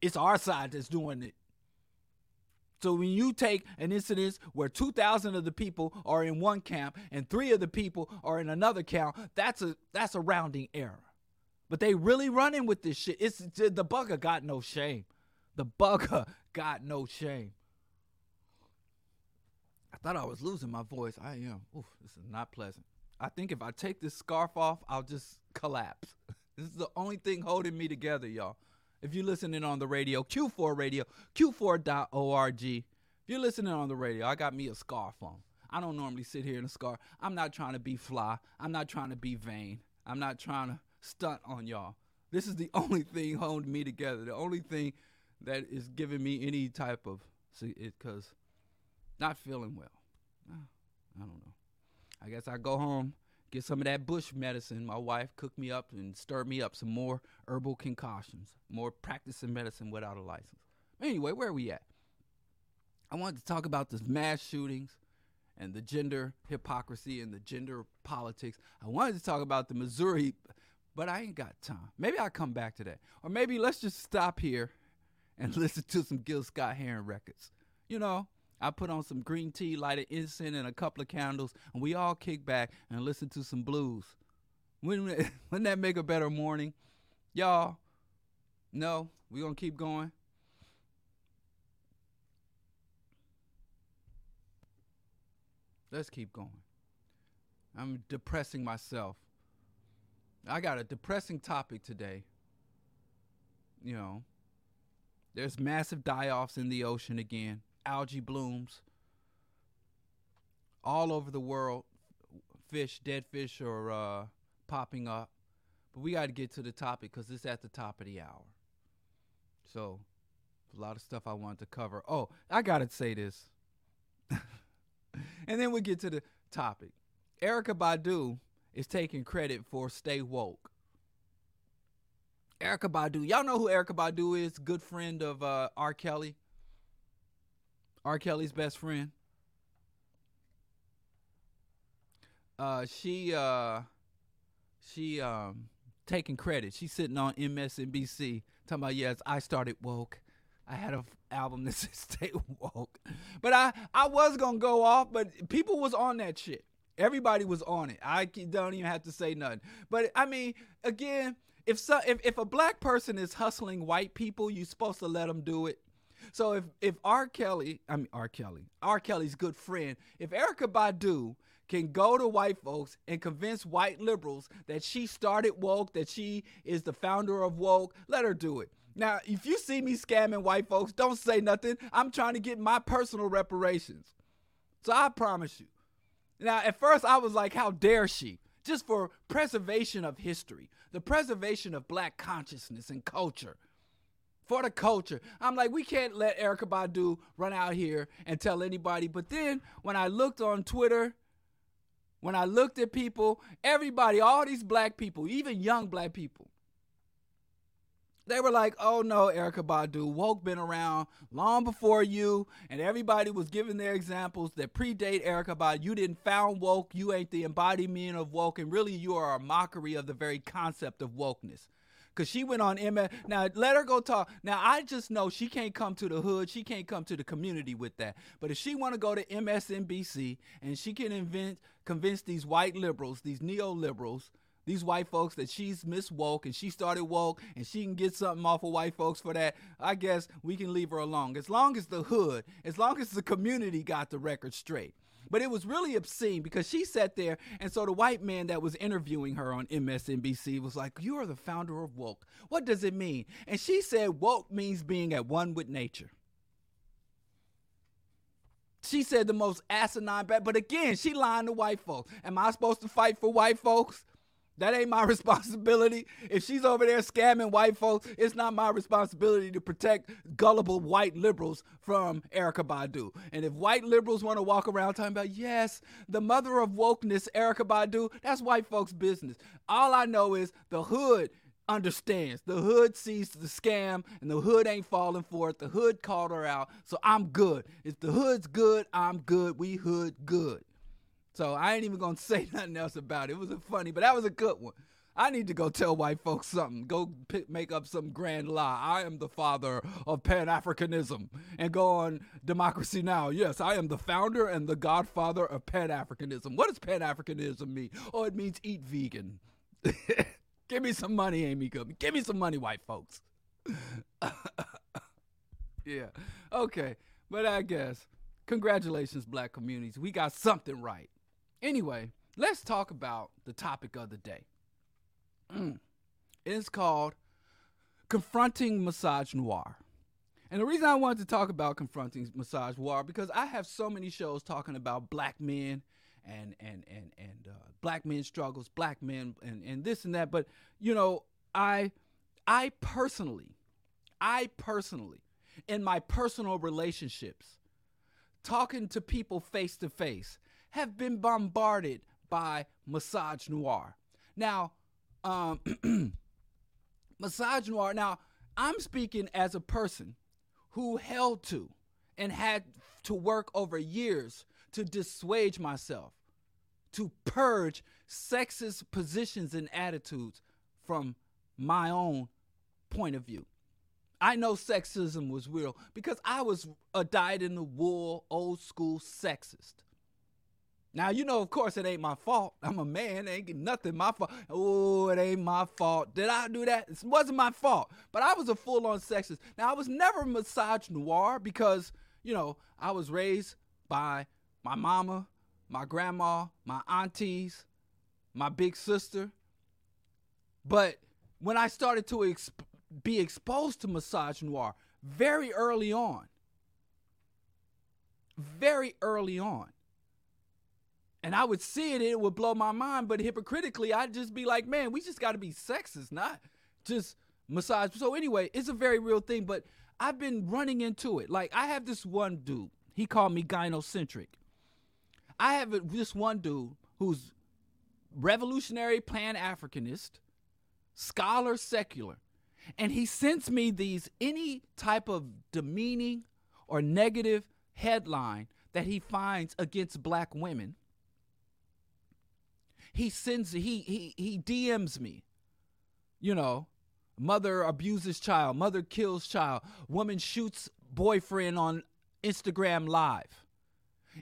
It's our side that's doing it. So when you take an incident where 2,000 of the people are in one camp and three of the people are in another camp, that's a that's a rounding error. But they really running with this shit. It's the bugger got no shame. The bugger got no shame. I thought I was losing my voice. I am. Oof, this is not pleasant. I think if I take this scarf off, I'll just collapse. this is the only thing holding me together, y'all. If you're listening on the radio, Q4 radio, q4.org. If you're listening on the radio, I got me a scarf on. I don't normally sit here in a scarf. I'm not trying to be fly. I'm not trying to be vain. I'm not trying to stunt on y'all. This is the only thing holding me together. The only thing that is giving me any type of see it because not feeling well. Ah, I don't know. I guess I go home, get some of that bush medicine. My wife cooked me up and stirred me up some more herbal concoctions, more practicing medicine without a license. Anyway, where are we at? I wanted to talk about the mass shootings and the gender hypocrisy and the gender politics. I wanted to talk about the Missouri, but I ain't got time. Maybe I'll come back to that. Or maybe let's just stop here and listen to some Gil Scott Heron records. You know, I put on some green tea, lighted incense, and a couple of candles, and we all kick back and listen to some blues. Wouldn't, wouldn't that make a better morning? Y'all, no, we gonna keep going. Let's keep going. I'm depressing myself. I got a depressing topic today. You know, there's massive die offs in the ocean again, algae blooms all over the world. Fish, dead fish are uh, popping up. But we got to get to the topic because it's at the top of the hour. So, a lot of stuff I wanted to cover. Oh, I got to say this. and then we get to the topic. Erykah Badu is taking credit for Stay Woke. Erykah Badu. Y'all know who Erykah Badu is? Good friend of uh, R. Kelly. R. Kelly's best friend. Uh, she uh, she um taking credit. She's sitting on MSNBC talking about yes, I started woke. I had an album that said "Stay Woke," but I I was gonna go off, but people was on that shit. Everybody was on it. I don't even have to say nothing. But I mean, again, if so, if if a black person is hustling white people, you're supposed to let them do it. So if if R. Kelly, I mean R. Kelly, R. Kelly's good friend, if Erykah Badu can go to white folks and convince white liberals that she started woke, that she is the founder of woke, let her do it. Now, if you see me scamming white folks, don't say nothing. I'm trying to get my personal reparations. So I promise you. Now, at first I was like, how dare she? Just for preservation of history, the preservation of black consciousness and culture. for the culture. I'm like, we can't let Erykah Badu run out here and tell anybody. But then when I looked on Twitter, when I looked at people, everybody, all these black people, even young black people, they were like, oh no, Erykah Badu, woke been around long before you, and everybody was giving their examples that predate Erykah Badu. You didn't found woke, you ain't the embodiment of woke, and really you are a mockery of the very concept of wokeness. Cause she went on MS. Now let her go talk. Now I just know she can't come to the hood. She can't come to the community with that. But if she want to go to MSNBC and she can invent, convince these white liberals, these neoliberals, these white folks that she's miss woke and she started woke and she can get something off of white folks for that, I guess we can leave her alone. As long as the hood, as long as the community got the record straight. But it was really obscene because she sat there, and so the white man that was interviewing her on MSNBC was like, You are the founder of woke. What does it mean? And she said, Woke means being at one with nature. She said the most asinine, but again, she lying to white folks. Am I supposed to fight for white folks? That ain't my responsibility. If she's over there scamming white folks, it's not my responsibility to protect gullible white liberals from Erykah Badu. And if white liberals want to walk around talking about, yes, the mother of wokeness, Erykah Badu, that's white folks' business. All I know is the hood understands. The hood sees the scam and the hood ain't falling for it. The hood called her out. So I'm good. If the hood's good, I'm good. We hood good. So I ain't even gonna say nothing else about it. It was a funny, but that was a good one. I need to go tell white folks something. Go pick, make up some grand lie. I am the father of Pan Africanism and go on Democracy Now. Yes, I am the founder and the godfather of Pan Africanism. What does Pan Africanism mean? Oh, it means eat vegan. Give me some money, Amy Goodman. Give me some money, white folks. yeah. Okay. But I guess, congratulations, black communities. We got something right. Anyway, let's talk about the topic of the day. It's called Confronting Misogynoir. And the reason I wanted to talk about confronting misogynoir because I have so many shows talking about black men and and and and uh, black men struggles, black men and and this and that. But you know, I I personally, I personally, in my personal relationships, talking to people face to face, have been bombarded by misogynoir. Now, um, misogynoir. Now, I'm speaking as a person who held to and had to work over years to dissuade myself, to purge sexist positions and attitudes from my own point of view. I know sexism was real because I was a dyed in the wool, old school sexist. Now you know, of course, it ain't my fault. I'm a man. It ain't nothing my fault. Oh, it ain't my fault. Did I do that? It wasn't my fault. But I was a full-on sexist. Now I was never misogynoir because you know I was raised by my mama, my grandma, my aunties, my big sister. But when I started to be exposed to misogynoir very early on, very early on and I would see it, it would blow my mind. But hypocritically, I'd just be like, man, we just got to be sexist, not just massage. So anyway, it's a very real thing. But I've been running into it. Like I have this one dude. He called me gynocentric. I have this one dude who's revolutionary pan Africanist, scholar secular, and he sends me these any type of demeaning or negative headline that he finds against black women he sends he he he DMs me. You know, mother abuses child, mother kills child, woman shoots boyfriend on Instagram live.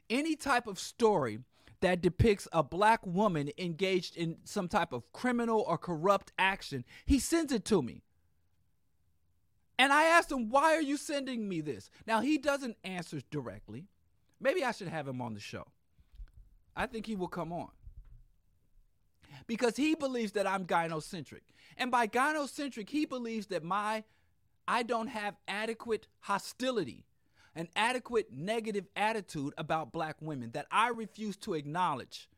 Any type of story that depicts a black woman engaged in some type of criminal or corrupt action, he sends it to me. And I asked him, Why are you sending me this? Now, he doesn't answer directly. Maybe I should have him on the show. I think he will come on because he believes that I'm gynocentric. And by gynocentric, he believes that my I don't have adequate hostility, an adequate negative attitude about black women, that I refuse to acknowledge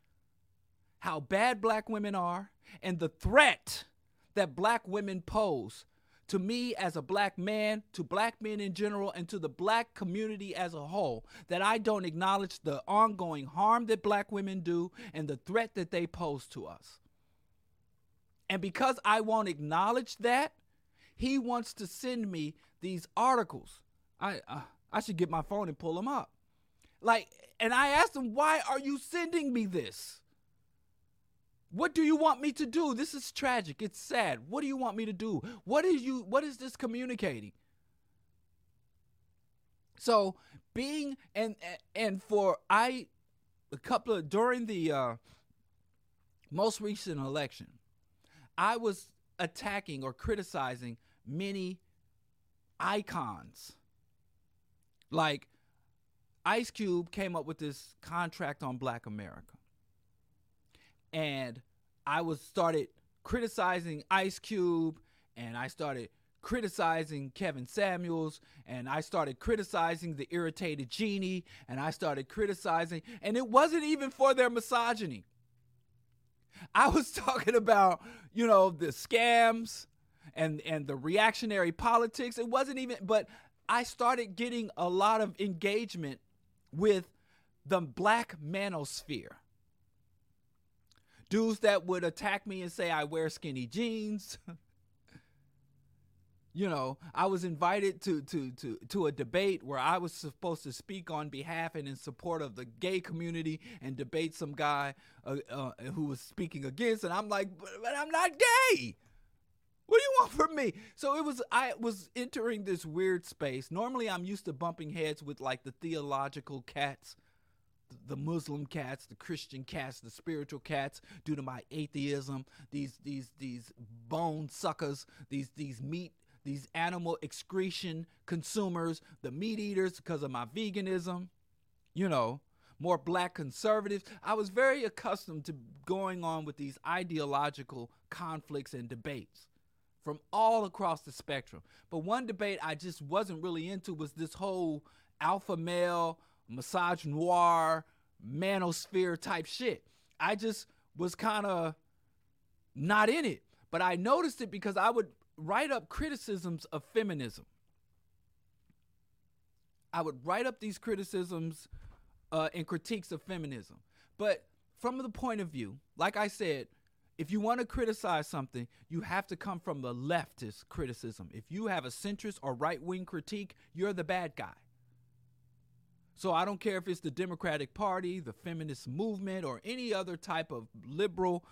how bad black women are and the threat that black women pose to me as a black man, to black men in general, and to the black community as a whole that I don't acknowledge the ongoing harm that black women do and the threat that they pose to us. And because I won't acknowledge that, he wants to send me these articles. I uh, I should get my phone and pull them up. Like, and I asked him, "Why are you sending me this?" What do you want me to do? This is tragic. It's sad. What do you want me to do? What is you what is this communicating? So, being and and for I a couple of during the uh most recent election, I was attacking or criticizing many icons. Like Ice Cube came up with this contract on Black America and I was started criticizing Ice Cube and I started criticizing Kevin Samuels and I started criticizing the irritated genie and I started criticizing and it wasn't even for their misogyny. I was talking about, you know, the scams and and the reactionary politics. It wasn't even but I started getting a lot of engagement with the black manosphere dudes that would attack me and say I wear skinny jeans. you know, I was invited to to to to a debate where I was supposed to speak on behalf and in support of the gay community and debate some guy uh, uh, who was speaking against, and I'm like, but, but I'm not gay. What do you want from me? So it was I was entering this weird space. Normally I'm used to bumping heads with like the theological cats the Muslim cats, the Christian cats, the spiritual cats, due to my atheism, these these these bone suckers, these these meat these animal excretion consumers, the meat eaters because of my veganism, you know, more black conservatives. I was very accustomed to going on with these ideological conflicts and debates from all across the spectrum. But one debate I just wasn't really into was this whole alpha male misogynoir, manosphere type shit. I just was kind of not in it. But I noticed it because I would write up criticisms of feminism. I would write up these criticisms uh, and critiques of feminism. But from the point of view, like I said, if you want to criticize something, you have to come from the leftist criticism. If you have a centrist or right wing critique, you're the bad guy. So I don't care if it's the Democratic Party, the feminist movement, or any other type of liberal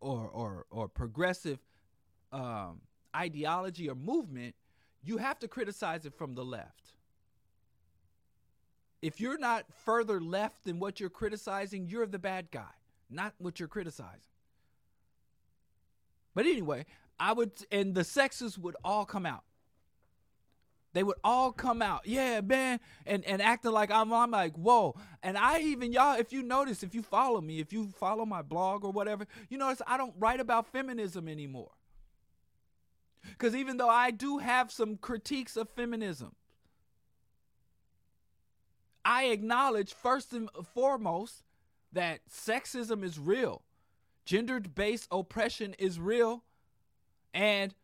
or or or progressive um, ideology or movement. You have to criticize it from the left. If you're not further left than what you're criticizing, you're the bad guy, not what you're criticizing. But anyway, I would, and the sexes would all come out. They would all come out, yeah, man, and, and acting like I'm, I'm like, whoa. And I even, y'all, if you notice, if you follow me, if you follow my blog or whatever, you notice I don't write about feminism anymore. Because even though I do have some critiques of feminism, I acknowledge first and foremost that sexism is real, gendered based oppression is real, and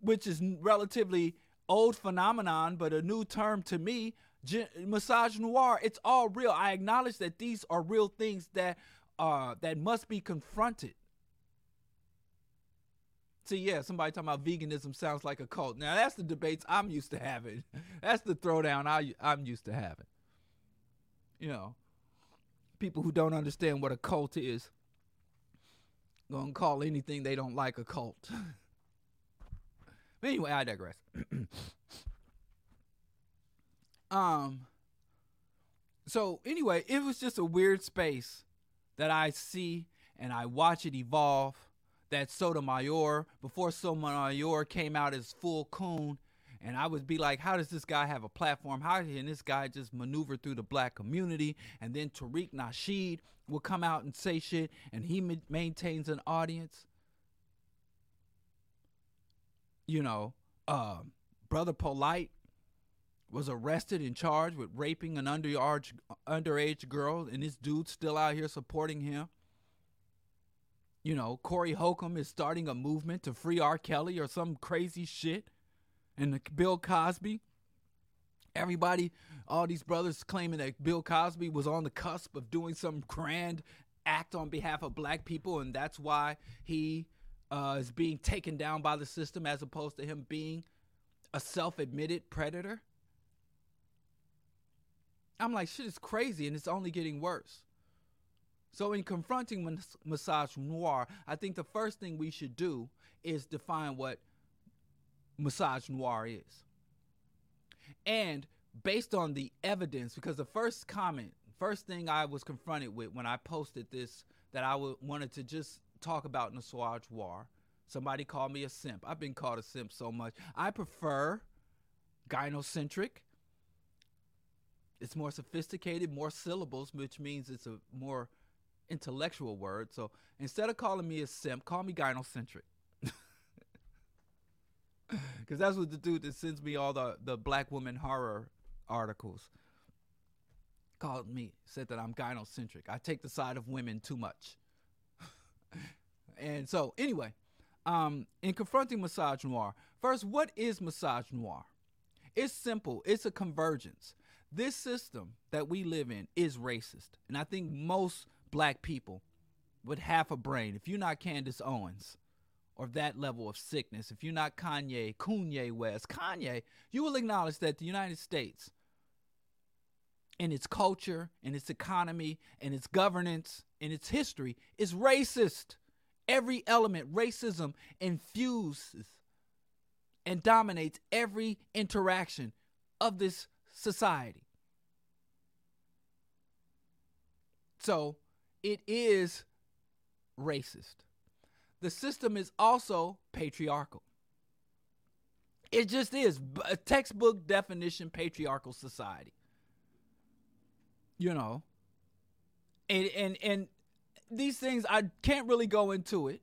which is relatively old phenomenon, but a new term to me. misogynoir. it's all real. I acknowledge that these are real things that uh, that must be confronted. See, yeah, somebody talking about veganism sounds like a cult. Now that's the debates I'm used to having. That's the throwdown I, I'm used to having. You know, people who don't understand what a cult is gonna call anything they don't like a cult. But anyway, I digress. um so anyway, it was just a weird space that I see and I watch it evolve. That Sotomayor, before Sotomayor came out as full coon, and I would be like, how does this guy have a platform? How can this guy just maneuver through the black community? And then Tariq Nasheed will come out and say shit, and he ma- maintains an audience you know, uh, Brother Polight was arrested and charged with raping an underage underage girl, and this dude's still out here supporting him. You know, Corey Holcomb is starting a movement to free R. Kelly or some crazy shit. and Bill Cosby. Everybody, all these brothers claiming that Bill Cosby was on the cusp of doing some grand act on behalf of black people, and that's why he uh, is being taken down by the system as opposed to him being a self admitted predator. I'm like, shit is crazy, and it's only getting worse. So, in confronting misogynoir, I think the first thing we should do is define what misogynoir is. And based on the evidence, because the first comment, first thing I was confronted with when I posted this, that I w- wanted to just talk about misogynoir, somebody called me a simp. I've been called a simp so much. I prefer gynocentric. It's more sophisticated, more syllables, which means it's a more intellectual word. So instead of calling me a simp, call me gynocentric. Because that's what the dude that sends me all the, the black woman horror articles called me, said that I'm gynocentric. I take the side of women too much. and so, anyway, um, in confronting misogynoir, first, what is misogynoir? It's simple, it's a convergence. This system that we live in is racist. And I think most black people with half a brain, if you're not Candace Owens or that level of sickness, if you're not Kanye, Kanye West, Kanye, you will acknowledge that the United States in its culture, in its economy, in its governance, in its history is racist. Every element, racism infuses and dominates every interaction of this society. So it is racist. The system is also patriarchal. It just is a textbook definition patriarchal society. You know. And and and these things I can't really go into it.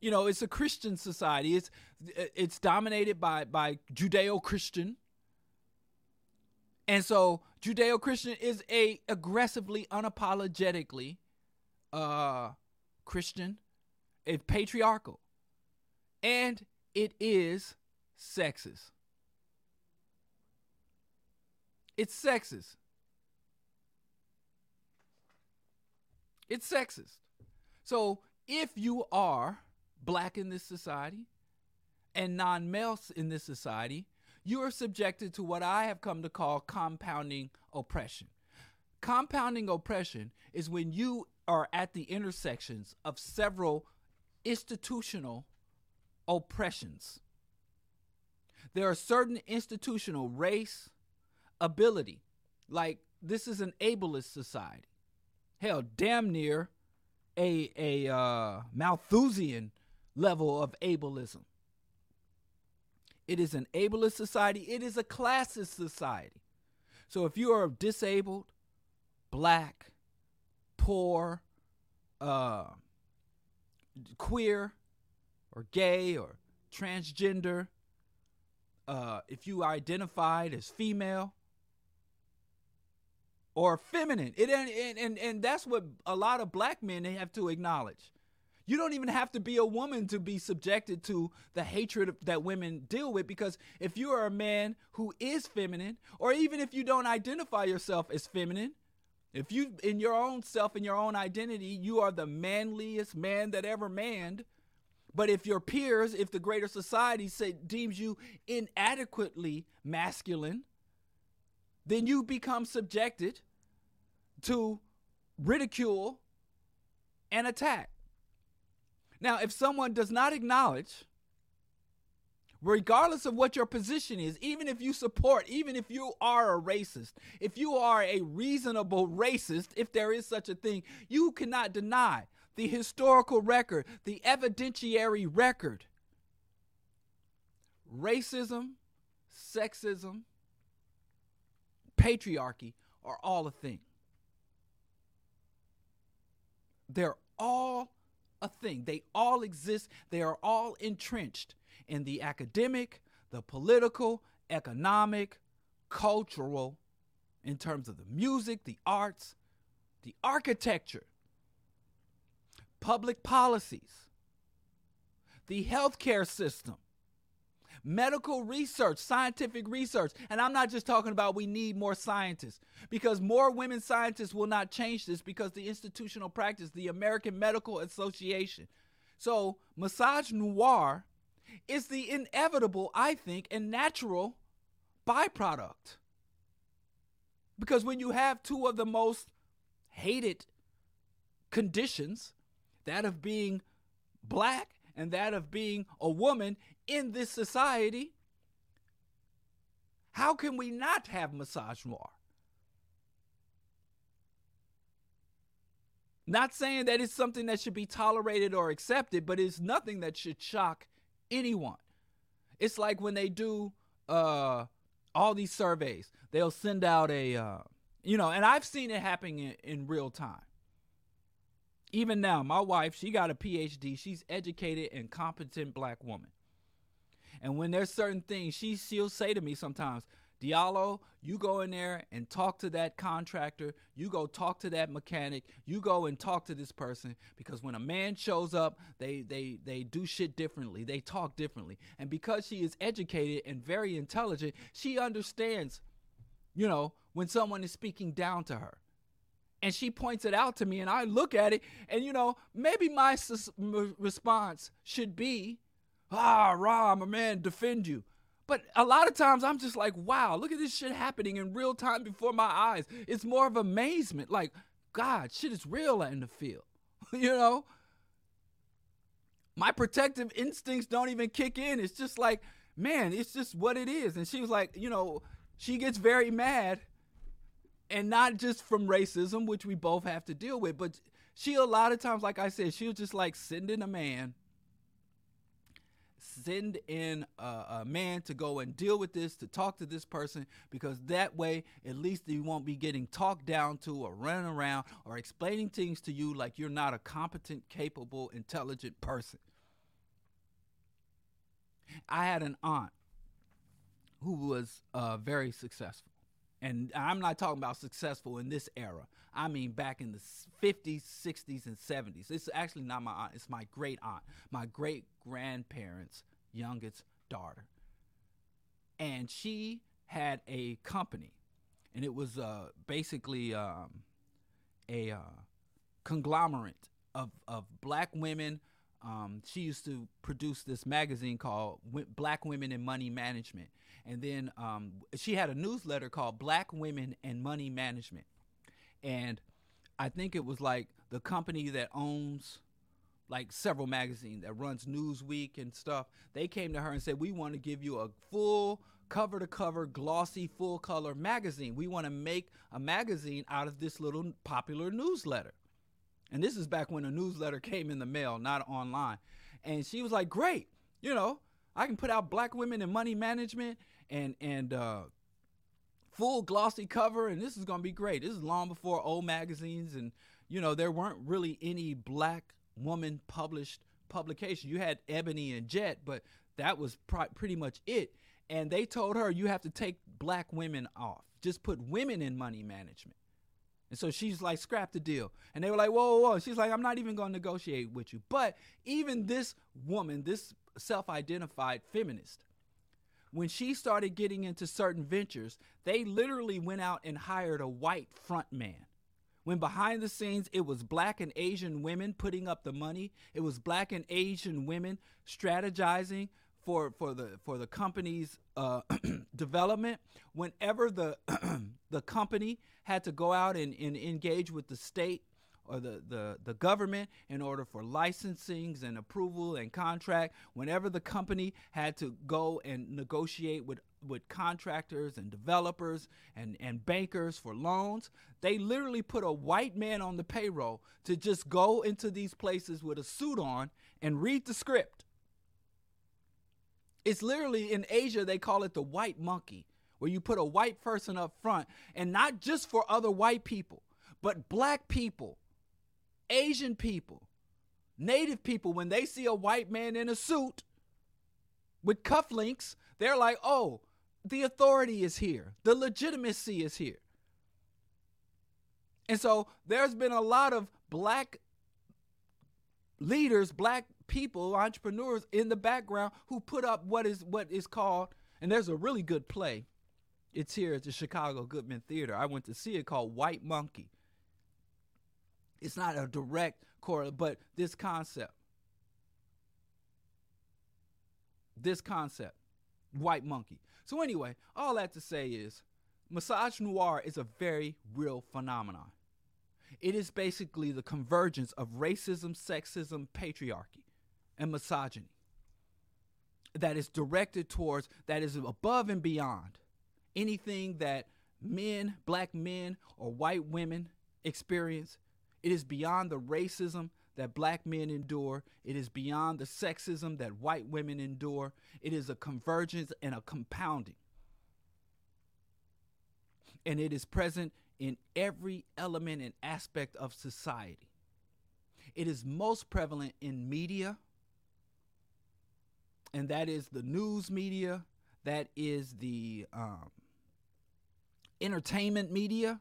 You know, it's a Christian society. It's it's dominated by by Judeo-Christian. And so Judeo-Christian is a aggressively unapologetically uh Christian, it's patriarchal. And it is sexist. It's sexist. It's sexist. So if you are black in this society and non males in this society, you are subjected to what I have come to call compounding oppression. Compounding oppression is when you are at the intersections of several institutional oppressions. There are certain institutional race, ability, like this is an ableist society hell, damn near a a uh, Malthusian level of ableism. It is an ableist society. It is a classist society. So if you are disabled, black, poor, uh, queer, or gay, or transgender, uh, if you identified as female, or feminine. It and, and and that's what a lot of black men they have to acknowledge. You don't even have to be a woman to be subjected to the hatred that women deal with because if you are a man who is feminine or even if you don't identify yourself as feminine, if you in your own self in your own identity, you are the manliest man that ever manned. But if your peers, if the greater society say, deems you inadequately masculine, then you become subjected to ridicule and attack. Now, if someone does not acknowledge, regardless of what your position is, even if you support, even if you are a racist, if you are a reasonable racist, if there is such a thing, you cannot deny the historical record, the evidentiary record. Racism, sexism, patriarchy are all a thing. They're all a thing. They all exist. They are all entrenched in the academic, the political, economic, cultural, in terms of the music, the arts, the architecture, public policies, the healthcare system, medical research, scientific research. And I'm not just talking about we need more scientists because more women scientists will not change this because the institutional practice, the American Medical Association. So, misogynoir is the inevitable, I think, and natural byproduct. Because when you have two of the most hated conditions, that of being black and that of being a woman in this society, how can we not have misogynoir? Not saying that it's something that should be tolerated or accepted, but it's nothing that should shock anyone. It's like when they do uh, all these surveys, they'll send out a, uh, you know, and I've seen it happening in, in real time even now, my wife, she got a PhD. She's educated and competent black woman. And when there's certain things, she she'll say to me sometimes, Diallo, you go in there and talk to that contractor. You go talk to that mechanic. You go and talk to this person because when a man shows up, they they they do shit differently. They talk differently. And because she is educated and very intelligent, she understands, you know, when someone is speaking down to her and she points it out to me and I look at it and you know maybe my sus- response should be ah rah my man defend you but a lot of times I'm just like wow look at this shit happening in real time before my eyes. It's more of amazement like god shit is real in the field you know? My protective instincts don't even kick in. It's just like man it's just what it is. And she was like you know she gets very mad and not just from racism, which we both have to deal with, but she a lot of times, like I said, she'll just like send in a man, send in a, a, man to go and deal with this, to talk to this person, because that way at least you won't be getting talked down to or running around or explaining things to you like you're not a competent, capable, intelligent person. I had an aunt who was uh, very successful and I'm not talking about successful in this era. I mean back in the 50s, 60s, and 70s. It's actually not my aunt, it's my great aunt, my great grandparents' youngest daughter. And she had a company, and it was uh, basically um, a uh, conglomerate of, of black women. Um, she used to produce this magazine called Black Women in Money Management and then um, she had a newsletter called Black Women and Money Management. And I think it was like the company that owns like several magazines that runs Newsweek and stuff. They came to her and said, "We want to give you a full cover to cover glossy full color magazine. We want to make a magazine out of this little popular newsletter." And this is back when a newsletter came in the mail, not online. And she was like, "Great. You know, I can put out black women and money management and and uh, full glossy cover, and this is gonna be great. This is long before old magazines, and you know there weren't really any black woman published publication. You had Ebony and Jet, but that was pr- pretty much it. And they told her you have to take black women off. Just put women in money management. And so she's like, scrap the deal. And they were like, whoa, whoa, whoa. She's like, I'm not even going to negotiate with you. But even this woman, this self identified feminist, when she started getting into certain ventures, they literally went out and hired a white front man. When behind the scenes, it was black and Asian women putting up the money, it was black and Asian women strategizing for, for the for the company's uh, development. Whenever the the company had to go out and, and engage with the state or the, the, the government in order for licensings and approval and contract. Whenever the company had to go and negotiate with, with contractors and developers and, and bankers for loans, they literally put a white man on the payroll to just go into these places with a suit on and read the script. It's literally in Asia, they call it the white monkey, where you put a white person up front and not just for other white people, but black people Asian people, Native people, when they see a white man in a suit with cufflinks, they're like, oh, the authority is here, the legitimacy is here. And so there's been a lot of black leaders, black people, entrepreneurs in the background who put up what is what is called, and there's a really good play. It's here at the Chicago Goodman Theater. I went to see it called White Monkey. It's not a direct correlate, but this concept. This concept. White monkey. So anyway, all that to say is massage misogynoir is a very real phenomenon. It is basically the convergence of racism, sexism, patriarchy, and misogyny that is directed towards, that is above and beyond anything that men, black men, or white women experience. It is beyond the racism that black men endure. It is beyond the sexism that white women endure. It is a convergence and a compounding. And it is present in every element and aspect of society. It is most prevalent in media, and that is the news media, that is the um, entertainment media.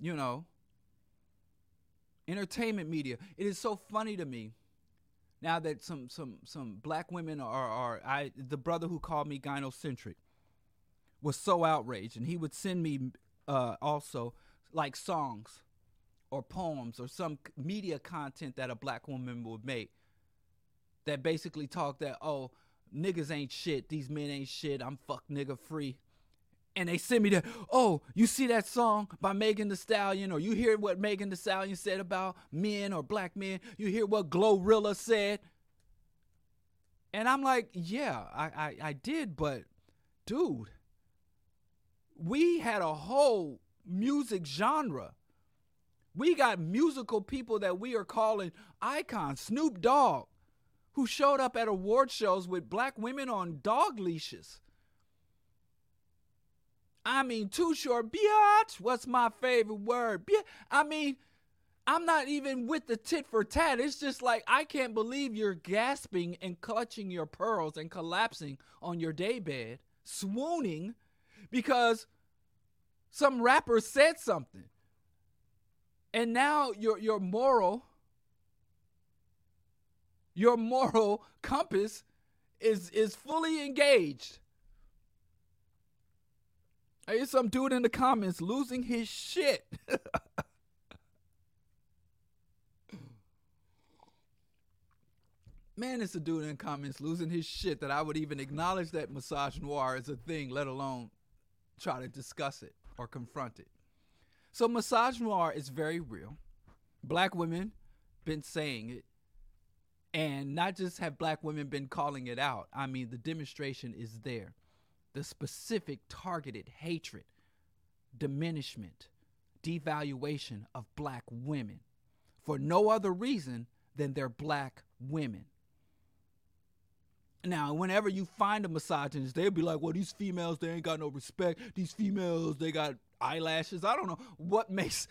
You know, entertainment media. It is so funny to me now that some some some black women are are I the brother who called me gynocentric was so outraged, and he would send me uh, also like songs or poems or some media content that a black woman would make that basically talk that oh niggas ain't shit. These men ain't shit. I'm fuck nigga free and they send me that, oh you see that song by megan the stallion or you hear what megan the stallion said about men or black men you hear what glorilla said and i'm like yeah i i, I did but dude we had a whole music genre. We got musical people that we are calling icons. Snoop Dogg, who showed up at award shows with black women on dog leashes. I mean, too short, biatch. What's my favorite word? I mean, I'm not even with the tit for tat. It's just like I can't believe you're gasping and clutching your pearls and collapsing on your daybed, swooning because some rapper said something. And now your your moral your moral compass is is fully engaged. Hear some dude in the comments losing his shit. Man, it's a dude in the comments losing his shit that I would even acknowledge that misogynoir is a thing, let alone try to discuss it or confront it. So misogynoir is very real. Black women been saying it. And not just have black women been calling it out. I mean, the demonstration is there. The specific targeted hatred, diminishment, devaluation of black women for no other reason than they're black women. Now, whenever you find a misogynist, they'll be like, well, these females, they ain't got no respect. These females, they got eyelashes. I don't know what makes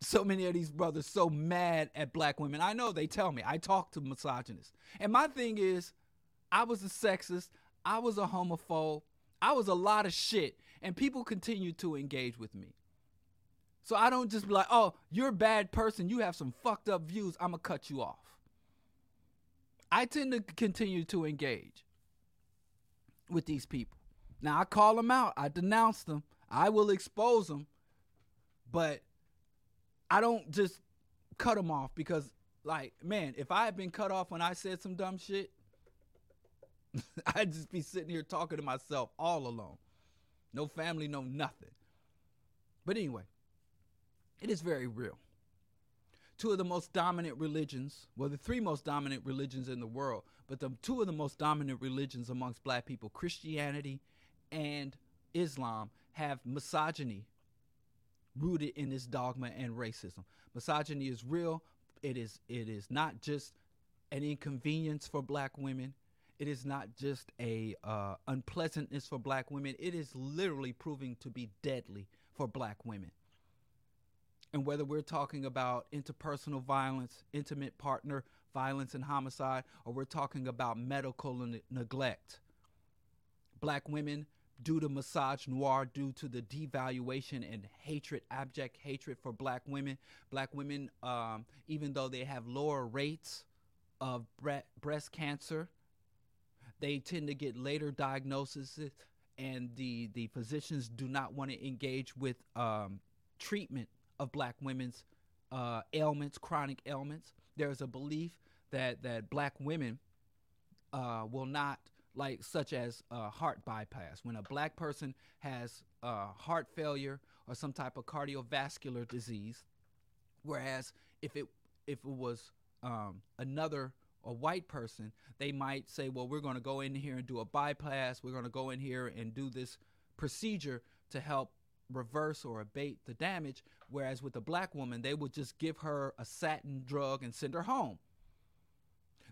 so many of these brothers so mad at black women. I know they tell me. I talk to misogynists. And my thing is, I was a sexist. I was a homophobe. I was a lot of shit. And people continue to engage with me. So I don't just be like, oh, you're a bad person. You have some fucked up views. I'm going to cut you off. I tend to continue to engage with these people. Now I call them out, I denounce them, I will expose them, but I don't just cut them off because, like, man, if I had been cut off when I said some dumb shit, I'd just be sitting here talking to myself all alone. No family, no nothing. But anyway, it is very real two of the most dominant religions, well, the three most dominant religions in the world, but the two of the most dominant religions amongst black people, Christianity and Islam, have misogyny rooted in this dogma and racism. Misogyny is real. It is it is not just an inconvenience for black women. It is not just a uh, unpleasantness for black women. It is literally proving to be deadly for black women. And whether we're talking about interpersonal violence, intimate partner violence and homicide, or we're talking about medical ne- neglect, black women due to misogynoir, due to the devaluation and hatred, abject hatred for black women. Black women, um, even though they have lower rates of bre- breast cancer, they tend to get later diagnoses, and the, the physicians do not want to engage with um, treatment of black women's uh, ailments, chronic ailments. There's a belief that, that black women uh, will not like such as uh, heart bypass. When a black person has heart failure or some type of cardiovascular disease, whereas if it if it was um, another a white person, they might say, well, we're going to go in here and do a bypass. We're going to go in here and do this procedure to help reverse or abate the damage. Whereas with a black woman, they would just give her a statin drug and send her home.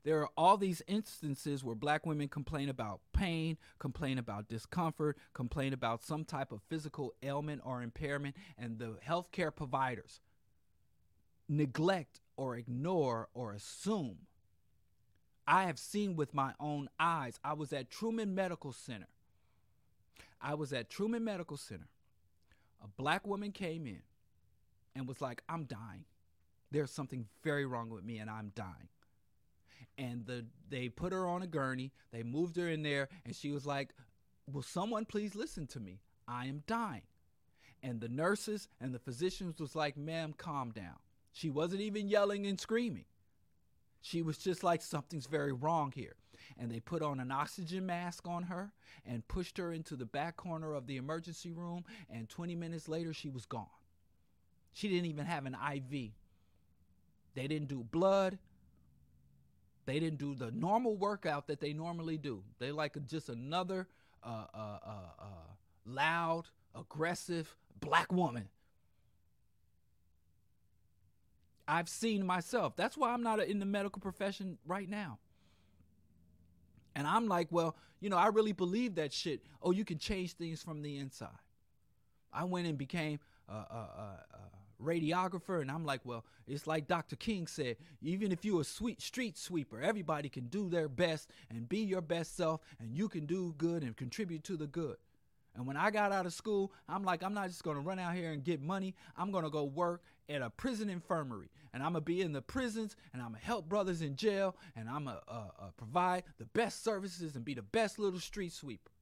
There are all these instances where black women complain about pain, complain about discomfort, complain about some type of physical ailment or impairment, and the healthcare providers neglect or ignore or assume. I have seen with my own eyes. I was at Truman Medical Center. I was at Truman Medical Center. A black woman came in and was like, I'm dying. There's something very wrong with me and I'm dying and the they put her on a gurney. They moved her in there, and she was like, "Will someone please listen to me? I am dying." And the nurses and the physicians was like, "Ma'am, calm down." She wasn't even yelling and screaming. She was just like, something's very wrong here. And they put on an oxygen mask on her and pushed her into the back corner of the emergency room. And 20 minutes later, she was gone. She didn't even have an IV. They didn't do blood. They didn't do the normal workout that they normally do. They like just another uh, uh, uh, uh, loud, aggressive black woman. I've seen myself. That's why I'm not in the medical profession right now. And I'm like, well, you know, I really believe that shit. Oh, you can change things from the inside. I went and became a, a, a, radiographer and i'm like well it's like dr king said even if you're a sweet street sweeper everybody can do their best and be your best self and you can do good and contribute to the good and when i got out of school i'm like i'm not just to run out here and get money i'm to go work at a prison infirmary and i'm going to be in the prisons and i'm going to help brothers in jail and i'm going to uh, uh, provide the best services and be the best little street sweeper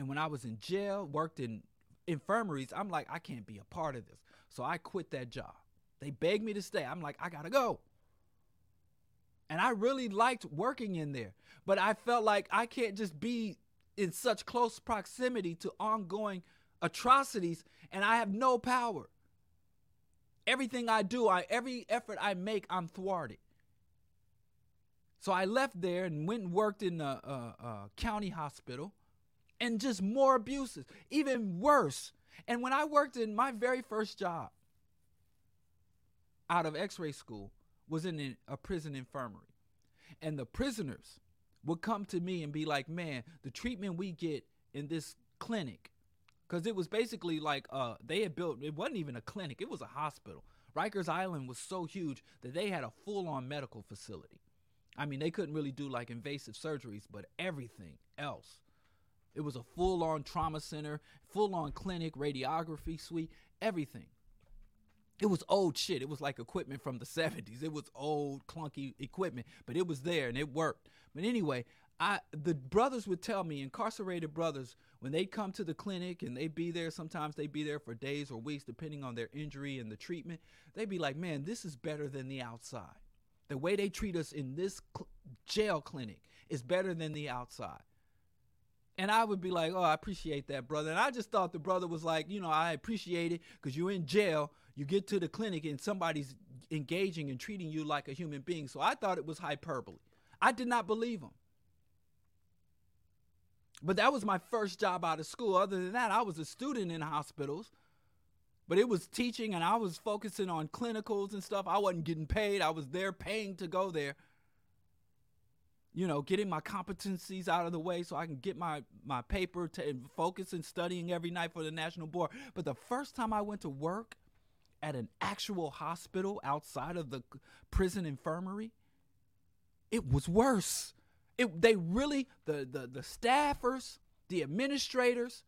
and when I was in jail, worked in infirmaries, I'm like, I can't be a part of this. So I quit that job. They begged me to stay. I'm like, I gotta go. And I really liked working in there, but I felt like I can't just be in such close proximity to ongoing atrocities and I have no power. Everything I do, I every effort I make, I'm thwarted. So I left there and went and worked in a, a, a county hospital and just more abuses, even worse. And when I worked in my very first job out of x ray school was in a prison infirmary. And the prisoners would come to me and be like, man, the treatment we get in this clinic, because it was basically like uh, they had built, it wasn't even a clinic, it was a hospital. Rikers Island was so huge that they had a full on medical facility. I mean, they couldn't really do like invasive surgeries, but everything else it was a full on trauma center, full on clinic, radiography suite, everything. It was old shit. It was like equipment from the 70s. It was old, clunky equipment, but it was there and it worked. But anyway, I the brothers would tell me, incarcerated brothers, when they come to the clinic and they be there, sometimes they be there for days or weeks, depending on their injury and the treatment, they'd be like, man, this is better than the outside. The way they treat us in this cl- jail clinic is better than the outside. And I would be like, oh, I appreciate that, brother. And I just thought the brother was like, you know, I appreciate it because you're in jail. You get to the clinic and somebody's engaging and treating you like a human being. So I thought it was hyperbole. I did not believe him. But that was my first job out of school. Other than that, I was a student in hospitals. But it was teaching and I was focusing on clinicals and stuff. I wasn't getting paid. I was there paying to go there you know, getting my competencies out of the way so I can get my my paper to focus and studying every night for the national board. But the first time I went to work at an actual hospital outside of the prison infirmary, it was worse. It they really the the the staffers, the administrators,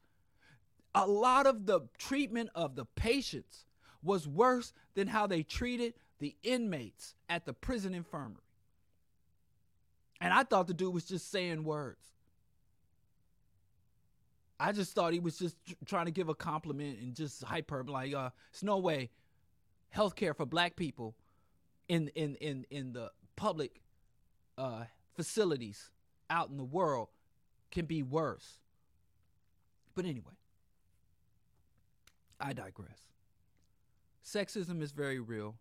a lot of the treatment of the patients was worse than how they treated the inmates at the prison infirmary. And I thought the dude was just saying words. I just thought he was just trying to give a compliment and just hyperbole. Like, uh, it's no way healthcare for black people in in in in the public uh, facilities out in the world can be worse. But anyway, I digress. Sexism is very real,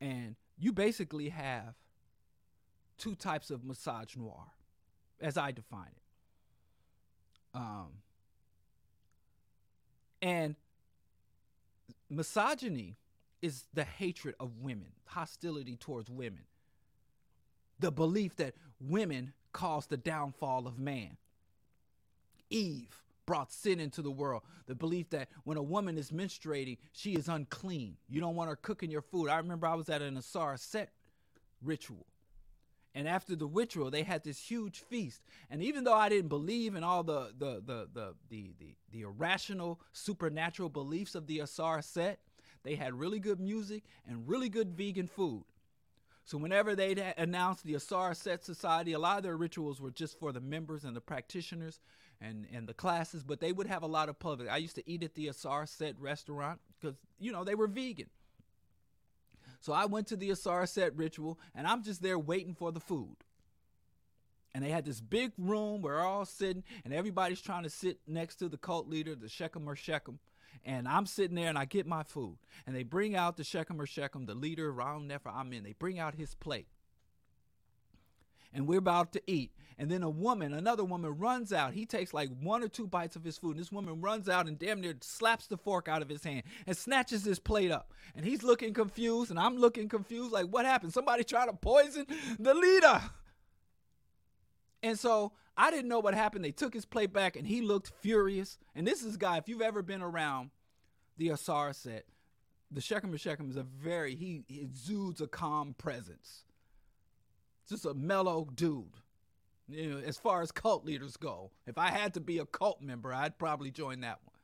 and you basically have two types of misogynoir, as I define it. Um, and misogyny is the hatred of women, hostility towards women, the belief that women cause the downfall of man. Eve brought sin into the world. The belief that when a woman is menstruating, she is unclean. You don't want her cooking your food. I remember I was at an Ausar Auset ritual. And after the ritual, they had this huge feast. And even though I didn't believe in all the the the the the the, the irrational supernatural beliefs of the Ausar Auset, they had really good music and really good vegan food. So whenever they'd announced the Ausar Auset Society, a lot of their rituals were just for the members and the practitioners and, and the classes, but they would have a lot of public. I used to eat at the Ausar Auset restaurant because, you know, they were vegan. So I went to the Ausar Auset ritual and I'm just there waiting for the food. And they had this big room where we're all sitting and everybody's trying to sit next to the cult leader, the Shechem or Shechem. And I'm sitting there and I get my food. And they bring out the Shechem or Shechem, the leader, Ra Un Nefer Amen. They bring out his plate and we're about to eat. And then a woman, another woman runs out. He takes like one or two bites of his food. And this woman runs out and damn near slaps the fork out of his hand and snatches his plate up. And he's looking confused, and I'm looking confused. Like, what happened? Somebody trying to poison the leader. And so I didn't know what happened. They took his plate back, and he looked furious. And this is guy, if you've ever been around the Ausar Auset, the Shechem Shechem is a very, he, he exudes a calm presence just a mellow dude. You know, as far as cult leaders go, if I had to be a cult member, I'd probably join that one.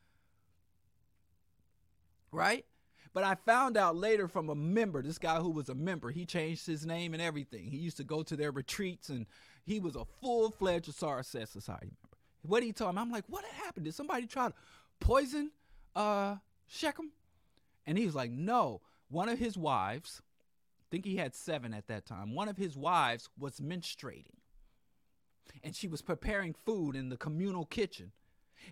Right? But I found out later from a member, this guy who was a member, he changed his name and everything. He used to go to their retreats and he was a full fledged Set Society member. What he told me, I'm like, what happened? Did somebody try to poison uh, Shechem? And he was like, no. One of his wives, I think he had seven at that time. One of his wives was menstruating. And she was preparing food in the communal kitchen.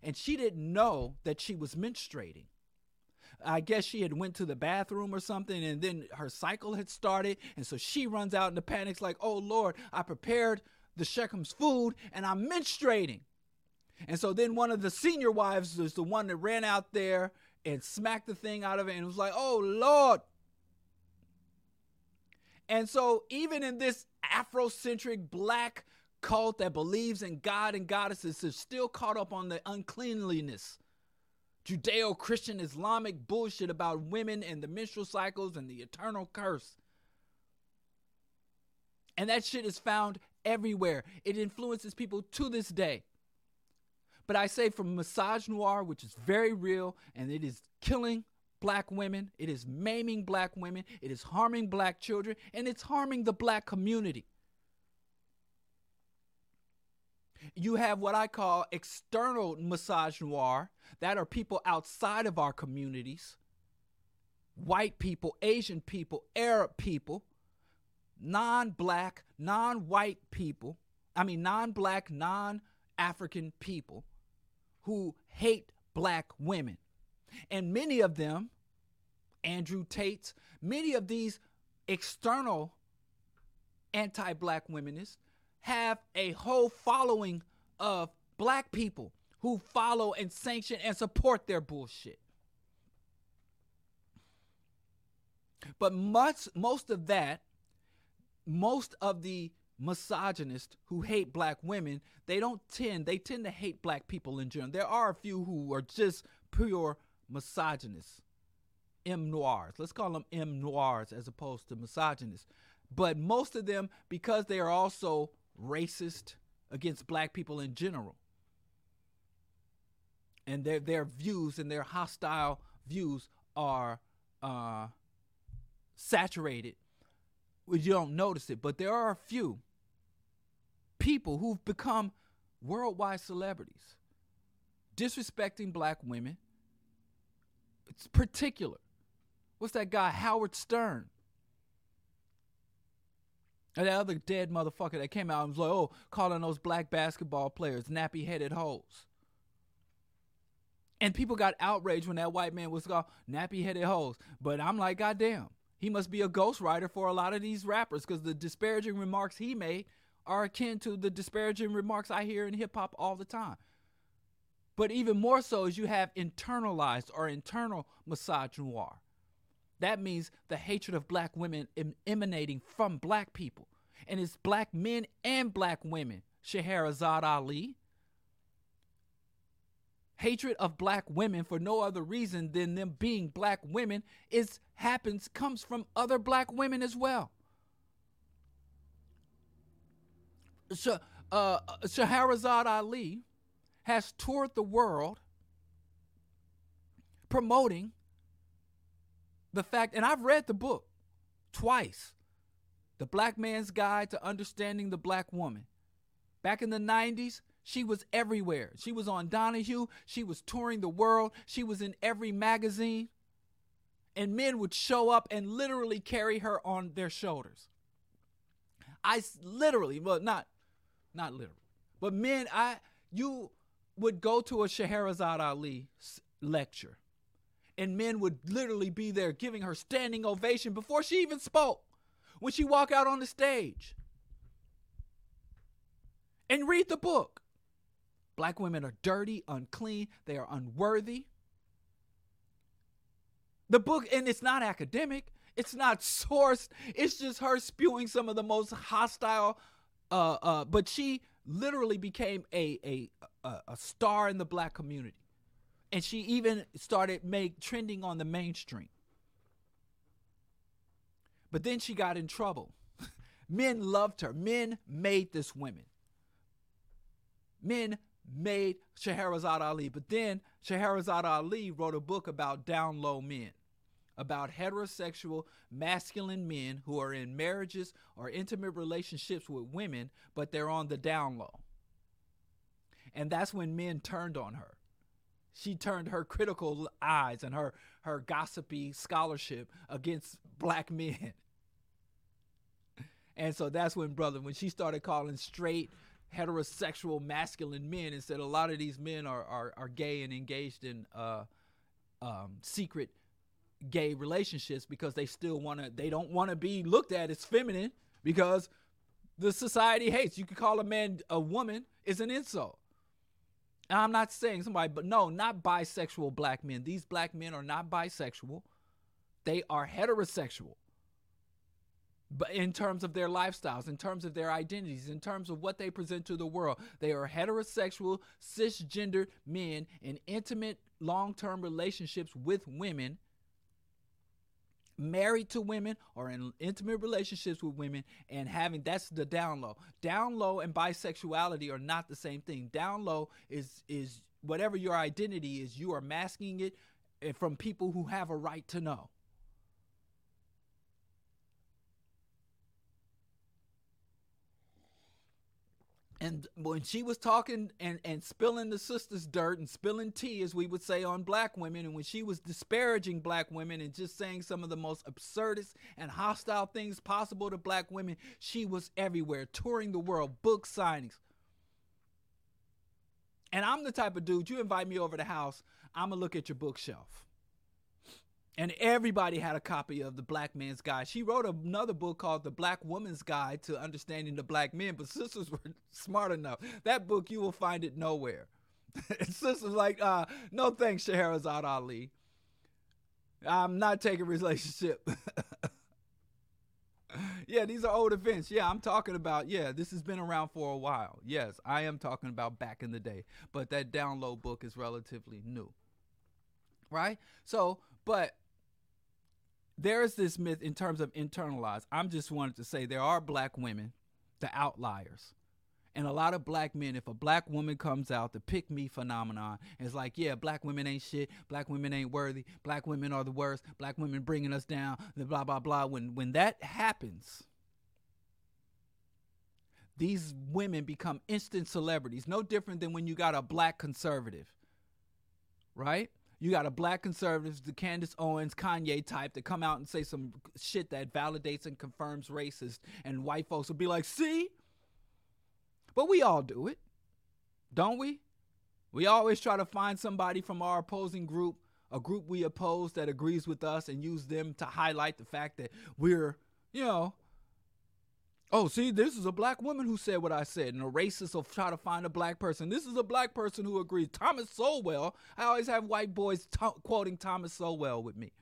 And she didn't know that she was menstruating. I guess she had went to the bathroom or something and then her cycle had started and so she runs out in the panics like, "Oh Lord, I prepared the Shechem's food and I'm menstruating." And so then one of the senior wives was the one that ran out there and smacked the thing out of it and was like, "Oh Lord, and so, even in this Afrocentric black cult that believes in God and goddesses is still caught up on the uncleanliness. Judeo Christian Islamic bullshit about women and the menstrual cycles and the eternal curse. And that shit is found everywhere. It influences people to this day. But I say from misogynoir, which is very real and it is killing black women, it is maiming black women, it is harming black children, and it's harming the black community. You have what I call external misogynoir, that are people outside of our communities white people, Asian people, Arab people, non black, non white people, I mean, non black, non African people who hate black women. And many of them, Andrew Tate, many of these external anti black womenists have a whole following of black people who follow and sanction and support their bullshit. But much most of that, most of the misogynists who hate black women, they don't tend they tend to hate black people in general. There are a few who are just pure misogynists, M noirs. Let's call them M noirs as opposed to misogynists. But most of them, because they are also racist against black people in general, and their their views and their hostile views are uh, saturated. You don't notice it, but there are a few people who've become worldwide celebrities, disrespecting black women. It's particular. What's that guy, Howard Stern? And that other dead motherfucker that came out and was like, oh, calling those black basketball players nappy headed hoes. And people got outraged when that white man was called nappy headed hoes. But I'm like, goddamn, he must be a ghostwriter for a lot of these rappers because the disparaging remarks he made are akin to the disparaging remarks I hear in hip hop all the time. But even more so is you have internalized or internal misogynoir. That means the hatred of black women em- emanating from black people. And it's black men and black women. Shahrazad Ali. Hatred of black women for no other reason than them being black women is happens comes from other black women as well. Sh- uh, Shahrazad Ali has toured the world promoting the fact, and I've read the book twice The Black Man's Guide to Understanding the Black Woman. Back in the 90s, she was everywhere. She was on Donahue. She was touring the world. She was in every magazine. And men would show up and literally carry her on their shoulders. I literally, well, not, not literally, but men, I, you would go to a Shahrazad Ali lecture and men would literally be there giving her standing ovation before she even spoke when she walked out on the stage and read the book black women are dirty unclean they are unworthy the book and it's not academic it's not sourced it's just her spewing some of the most hostile uh, uh, but she literally became a, a a a star in the black community and she even started make trending on the mainstream. But then she got in trouble. Men loved her. Men made this woman. Men made Shahrazad Ali. But then Shahrazad Ali wrote a book about down low men, about heterosexual masculine men who are in marriages or intimate relationships with women, but they're on the down low. And that's when men turned on her she turned her critical eyes and her her gossipy scholarship against black men. And so that's when, brother, when she started calling straight heterosexual masculine men and said a lot of these men are are, are gay and engaged in uh, um, secret gay relationships because they still want to they don't want to be looked at as feminine because the society hates you could call a man a woman is an insult and I'm not saying somebody, but no, not bisexual black men. These black men are not bisexual. They are heterosexual. But in terms of their lifestyles, in terms of their identities, in terms of what they present to the world, they are heterosexual, cisgendered men in intimate, long term relationships with women married to women or in intimate relationships with women and having that's the down low. Down low and bisexuality are not the same thing. Down low is is whatever your identity is, you are masking it eh, from people who have a right to know. And when she was talking and, and spilling the sisters' dirt and spilling tea, as we would say on black women, and when she was disparaging black women and just saying some of the most absurdist and hostile things possible to black women, she was everywhere, touring the world, book signings. And I'm the type of dude, you invite me over to the house, I'm going to look at your bookshelf and everybody had a copy of the black man's guide. She wrote another book called the black woman's guide to understanding the black men but sisters were smart enough. That book you will find it nowhere. Sisters like uh, no thanks Shahrazad Ali. I'm not taking relationship. Yeah these are old events. Yeah I'm talking about yeah this has been around for a while. Yes I am talking about back in the day but that download book is relatively new. Right? So but there is this myth in terms of internalized. I'm just wanted to say there are black women, the outliers, And a lot of black men, if a black woman comes out, the pick me phenomenon is like, yeah, black women ain't shit. Black women ain't worthy. Black women are the worst. Black women bringing us down. The blah blah blah. When when that happens, these women become instant celebrities. No different than when you got a black conservative, right? You got a black conservative, the Candace Owens, Kanye type, that come out and say some shit that validates and confirms racist, and white folks will be like, see? But we all do it, don't we? We always try to find somebody from our opposing group, a group we oppose that agrees with us, and use them to highlight the fact that we're, you know, oh, see, this is a black woman who said what I said, and a racist will try to find a black person. This is a black person who agrees. Thomas Sowell. I always have white boys quoting Thomas Sowell with me.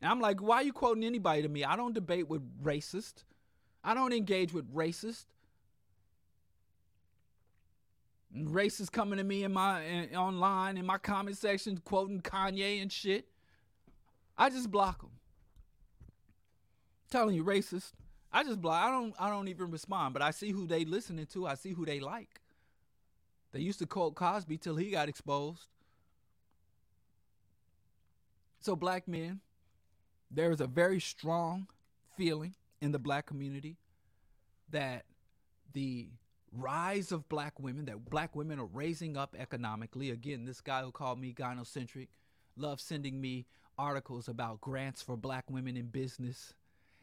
And I'm like, why are you quoting anybody to me? I don't debate with racists. I don't engage with racists. Racists coming to me in my in, online in my comment section quoting Kanye and shit. I just block them. telling you, racist. I just block. I don't. I don't even respond. But I see who they listening to. I see who they like. They used to quote Cosby till he got exposed. So black men, there is a very strong feeling in the black community that the rise of black women, that black women are raising up economically. Again, this guy who called me gynocentric loves sending me articles about grants for black women in business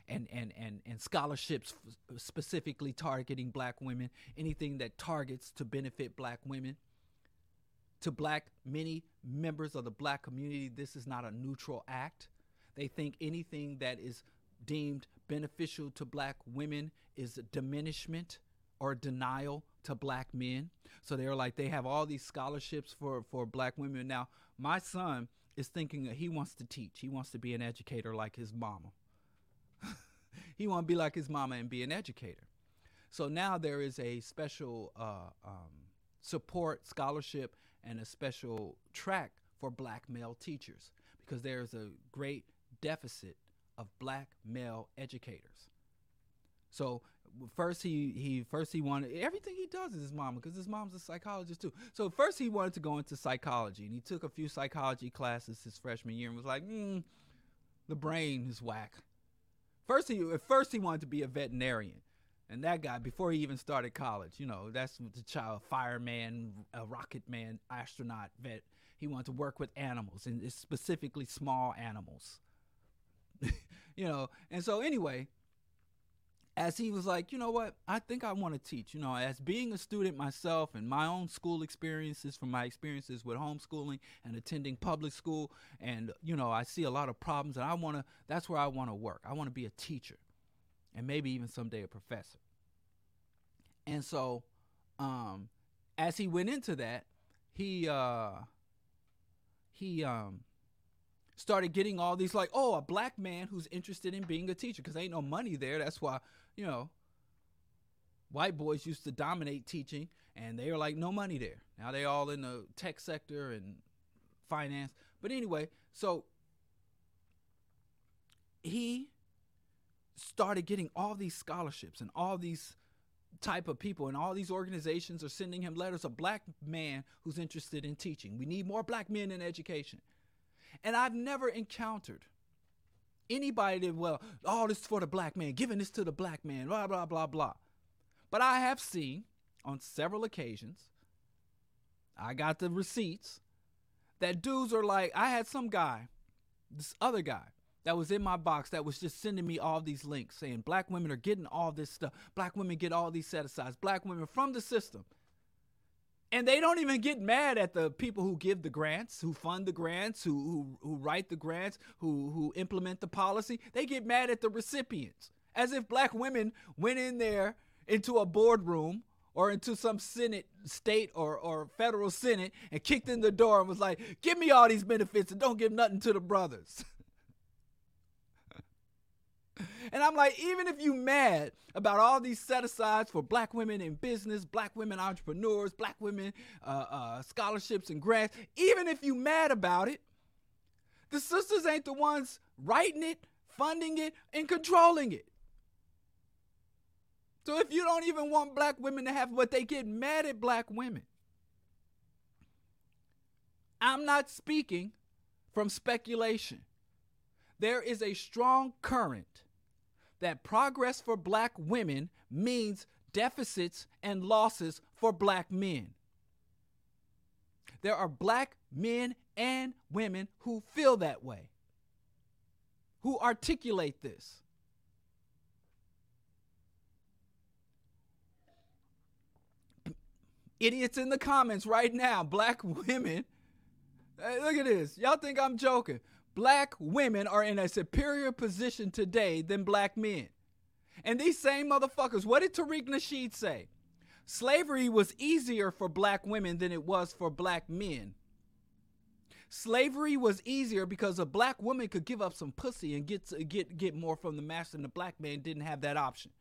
and and and and scholarships specifically targeting black women anything that targets to benefit black women. To black many members of the black community this is not a neutral act. They think anything that is deemed beneficial to black women is a diminishment or denial to black men. So they're like they have all these scholarships for for black women. Now my son is thinking that he wants to teach. He wants to be an educator like his mama he want to be like his mama and be an educator. So now there is a special uh, um, support scholarship and a special track for black male teachers because there is a great deficit of black male educators. So first he he first he wanted everything he does is his mama because his mom's a psychologist too. So first he wanted to go into psychology and he took a few psychology classes his freshman year and was like, mm, the brain is whack. First, he at first he wanted to be a veterinarian, and that guy before he even started college, you know, that's the child fireman, a rocket man, astronaut, vet. He wanted to work with animals and specifically small animals. you know, and so anyway, as he was like, you know what, I think I want to teach. You know, as being a student myself and my own school experiences from my experiences with homeschooling and attending public school, and you know, I see a lot of problems, and I want to. That's where I want to work. I want to be a teacher, and maybe even someday a professor. And so, um, as he went into that, he uh, he um, started getting all these like, oh, a black man who's interested in being a teacher because ain't no money there. That's why you know white boys used to dominate teaching, and they were like no money there. Now they all in the tech sector and finance. But anyway, so he started getting all these scholarships and all these type of people and all these organizations are sending him letters a black man who's interested in teaching we need more black men in education and I've never encountered anybody that, well, all oh, this is for the black man, giving this to the black man, blah, blah, blah, blah. But I have seen on several occasions, I got the receipts, that dudes are like, I had some guy, this other guy, that was in my box that was just sending me all these links saying black women are getting all this stuff. Black women get all these set asides. Black women from the system. And they don't even get mad at the people who give the grants, who fund the grants, who who, who write the grants, who who implement the policy. They get mad at the recipients, as if black women went in there into a boardroom or into some senate state or, or federal senate and kicked in the door and was like give me all these benefits and don't give nothing to the brothers And I'm like, even if you mad about all these set asides for black women in business, black women entrepreneurs, black women uh, uh, scholarships and grants, even if you mad about it, the sisters ain't the ones writing it, funding it, and controlling it. So if you don't even want black women to have what they get mad at black women. I'm not speaking from speculation. There is a strong current that progress for black women means deficits and losses for black men. There are black men and women who feel that way, who articulate this. Idiots in the comments right now, black women. Hey, look at this. Y'all think I'm joking. Black women are in a superior position today than black men. And these same motherfuckers, what did Tariq Nasheed say? Slavery was easier for black women than it was for black men. Slavery was easier because a black woman could give up some pussy and get get get more from the master, and the black man didn't have that option.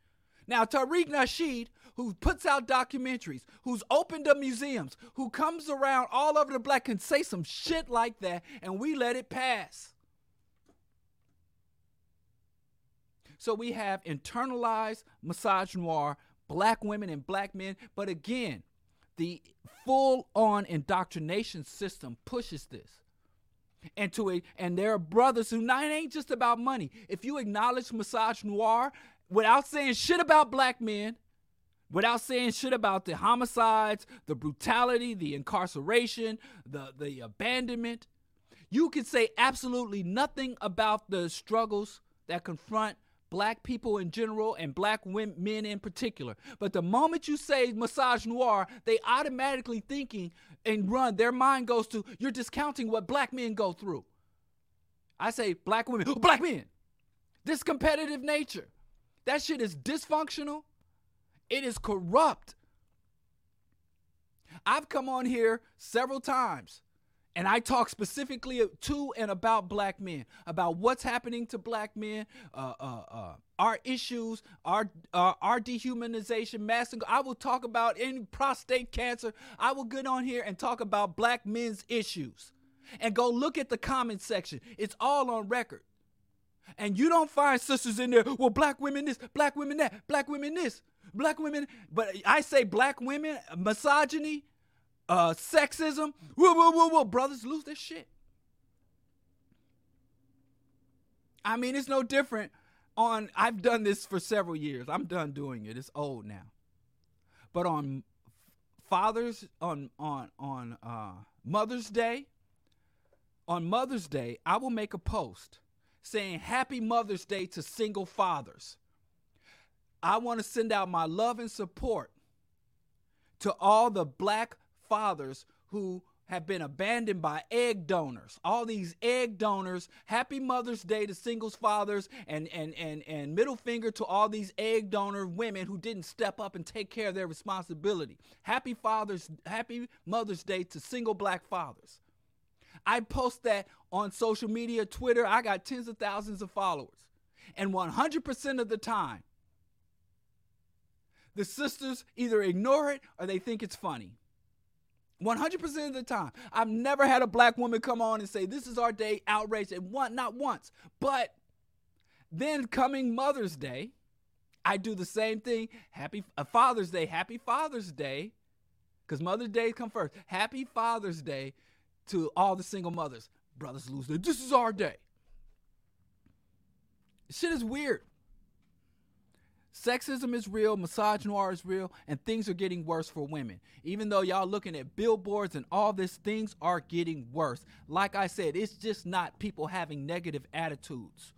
Now, Tariq Nasheed, who puts out documentaries, who's opened up museums, who comes around all over the black, can say some shit like that, and we let it pass. So we have internalized misogynoir, black women and black men. But again, the full on indoctrination system pushes this into it. And there are brothers who, not, it ain't just about money. If you acknowledge misogynoir without saying shit about black men, without saying shit about the homicides, the brutality, the incarceration, the, the abandonment, you can say absolutely nothing about the struggles that confront black people in general and black women, men in particular. But the moment you say misogynoir, they automatically thinking and run. Their mind goes to you're discounting what black men go through. I say black women, black men. This competitive nature. That shit is dysfunctional. It is corrupt. I've come on here several times and I talk specifically to and about black men, about what's happening to black men, uh, uh, uh, our issues, our uh, our dehumanization, mass. I will talk about any prostate cancer. I will get on here and talk about black men's issues, and go look at the comment section. It's all on record. And you don't find sisters in there. Well, black women this, black women that, black women this, black women. But I say black women misogyny uh, sexism. Whoa, whoa, whoa, whoa. Brothers lose their shit. I mean, it's no different on, I've done this for several years. I'm done doing it. It's old now. But on Father's, on, on, on uh, Mother's Day, on Mother's Day, I will make a post saying Happy Mother's Day to single fathers. I want to send out my love and support to all the black fathers who have been abandoned by egg donors. All these egg donors. Happy Mother's Day to singles fathers and and and and middle finger to all these egg donor women who didn't step up and take care of their responsibility. Happy Father's Happy Mother's Day to single black fathers. I post that on social media, Twitter. I got tens of thousands of followers. And 100% of the time, the sisters either ignore it or they think it's funny. 100% of the time. I've never had a black woman come on and say, This is our day, outraged, and one, not once. But then coming Mother's Day, I do the same thing. Happy uh, Father's Day, Happy Father's Day, because Mother's Day come first. Happy Father's Day to all the single mothers. Brothers lose their, this is our day. Shit is weird. Sexism is real, misogynoir is real, and things are getting worse for women. Even though y'all looking at billboards and all this, things are getting worse. Like I said, it's just not people having negative attitudes.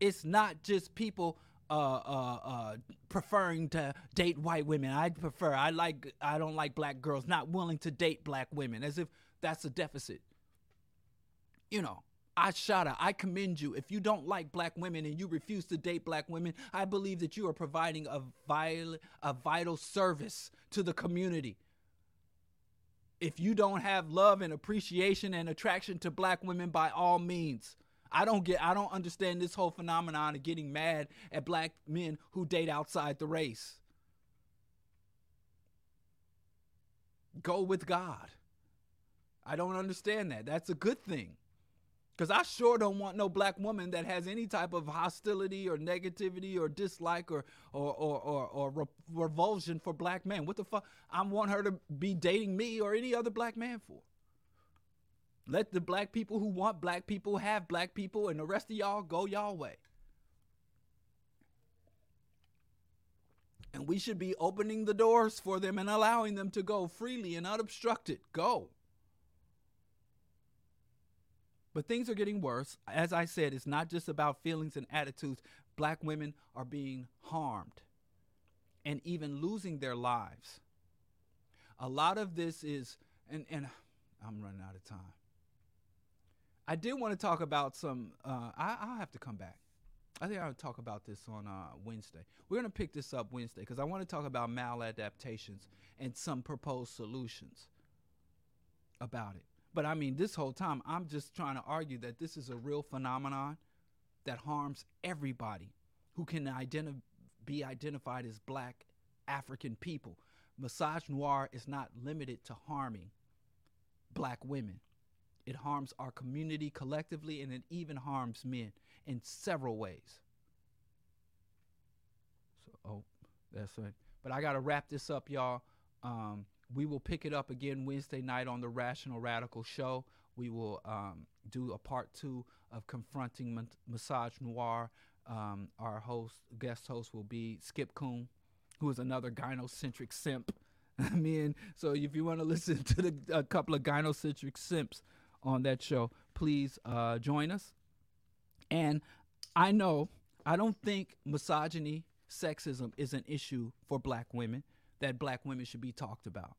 It's not just people uh, uh, uh, preferring to date white women. I prefer. I like. I don't like black girls. Not willing to date black women, as if that's a deficit. You know, Ashada, I commend you. If you don't like black women and you refuse to date black women, I believe that you are providing a vital, a vital service to the community. If you don't have love and appreciation and attraction to black women, by all means. I don't get I don't understand this whole phenomenon of getting mad at black men who date outside the race. Go with God. I don't understand that. That's a good thing. Because I sure don't want no black woman that has any type of hostility or negativity or dislike or or or or, or re- revulsion for black men. What the fuck? I want her to be dating me or any other black man for. Let the black people who want black people have black people, and the rest of y'all go y'all way. And we should be opening the doors for them and allowing them to go freely and unobstructed. Go. But things are getting worse. As I said, it's not just about feelings and attitudes. Black women are being harmed and even losing their lives. A lot of this is, and, and I'm running out of time. I did want to talk about some, uh, I, will have to come back. I think I'll talk about this on uh, Wednesday. We're going to pick this up Wednesday because I want to talk about maladaptations and some proposed solutions about it. But I mean, this whole time, I'm just trying to argue that this is a real phenomenon that harms everybody who can identi- be identified as black African people. Misogynoir is not limited to harming black women. It harms our community collectively and it even harms men in several ways. So, oh, that's right. But I got to wrap this up, y'all. Um, we will pick it up again Wednesday night on the Rational Radical Show. We will um, do a part two of confronting misogynoir. Um, our host, guest host, will be Skip Coon, who is another gynocentric simp. I mean, so if you want to listen to the, a couple of gynocentric simps on that show, please uh, join us. And I know I don't think misogyny, sexism is an issue for black women that black women should be talked about.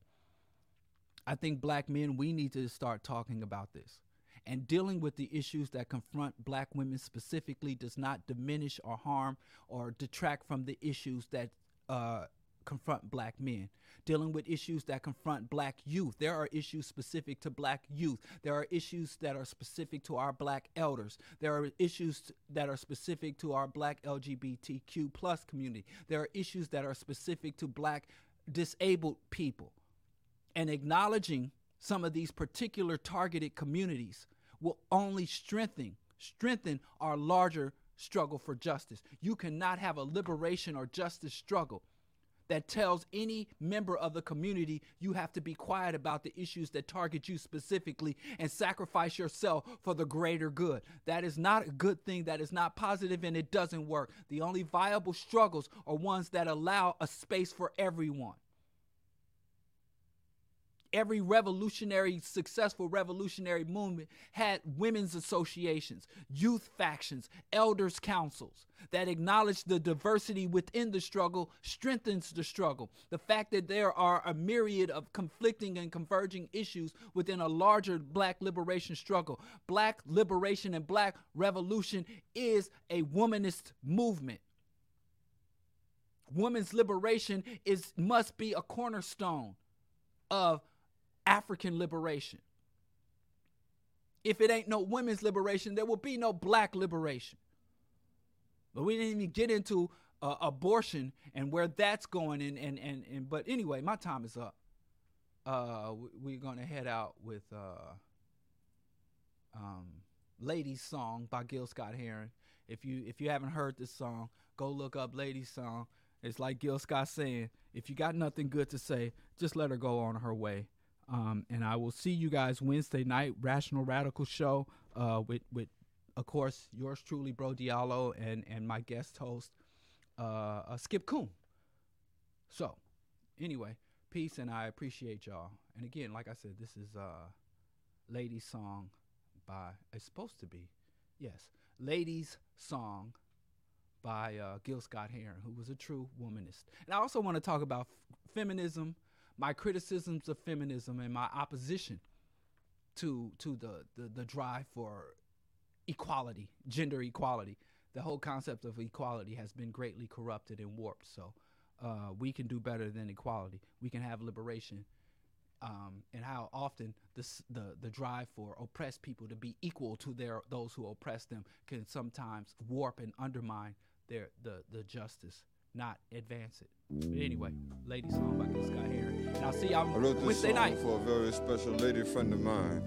I think black men, we need to start talking about this. And dealing with the issues that confront black women specifically does not diminish or harm or detract from the issues that uh, confront black men, dealing with issues that confront black youth. There are issues specific to black youth. There are issues that are specific to our black elders. There are issues that are specific to our black LGBTQ plus community. There are issues that are specific to black disabled people. And acknowledging some of these particular targeted communities will only strengthen strengthen our larger struggle for justice. You cannot have a liberation or justice struggle that tells any member of the community you have to be quiet about the issues that target you specifically and sacrifice yourself for the greater good. That is not a good thing. That is not positive and it doesn't work. The only viable struggles are ones that allow a space for everyone every revolutionary, successful revolutionary movement had women's associations, youth factions, elders' councils that acknowledge the diversity within the struggle strengthens the struggle. The fact that there are a myriad of conflicting and converging issues within a larger black liberation struggle. Black liberation and black revolution is a womanist movement. Women's liberation is must be a cornerstone of African liberation. If it ain't no women's liberation, there will be no black liberation. But we didn't even get into uh, abortion and where that's going. And, and, and, and but anyway, my time is up. Uh, we're gonna head out with uh, um, "Ladies Song" by Gil Scott Heron. If you if you haven't heard this song, go look up "Ladies Song." It's like Gil Scott saying, if you got nothing good to say, just let her go on her way. Um, and I will see you guys Wednesday night, Rational Radical Show, uh, with with of course yours truly, Bro Diallo, and and my guest host, uh, uh, Skip Coon. So, anyway, peace, and I appreciate y'all. And again, like I said, this is uh, Ladies Song by it's supposed to be, yes, Ladies Song by uh, Gil Scott Heron, who was a true womanist. And I also want to talk about f- feminism my criticisms of feminism and my opposition to to the, the, the drive for equality, gender equality. The whole concept of equality has been greatly corrupted and warped. So uh, we can do better than equality. We can have liberation. Um, and how often this, the the drive for oppressed people to be equal to their those who oppress them can sometimes warp and undermine their the the justice not advance it. But anyway, lady song by Scott Heron. And I'll see y'all I wrote this Wednesday song night. for a very special lady friend of mine.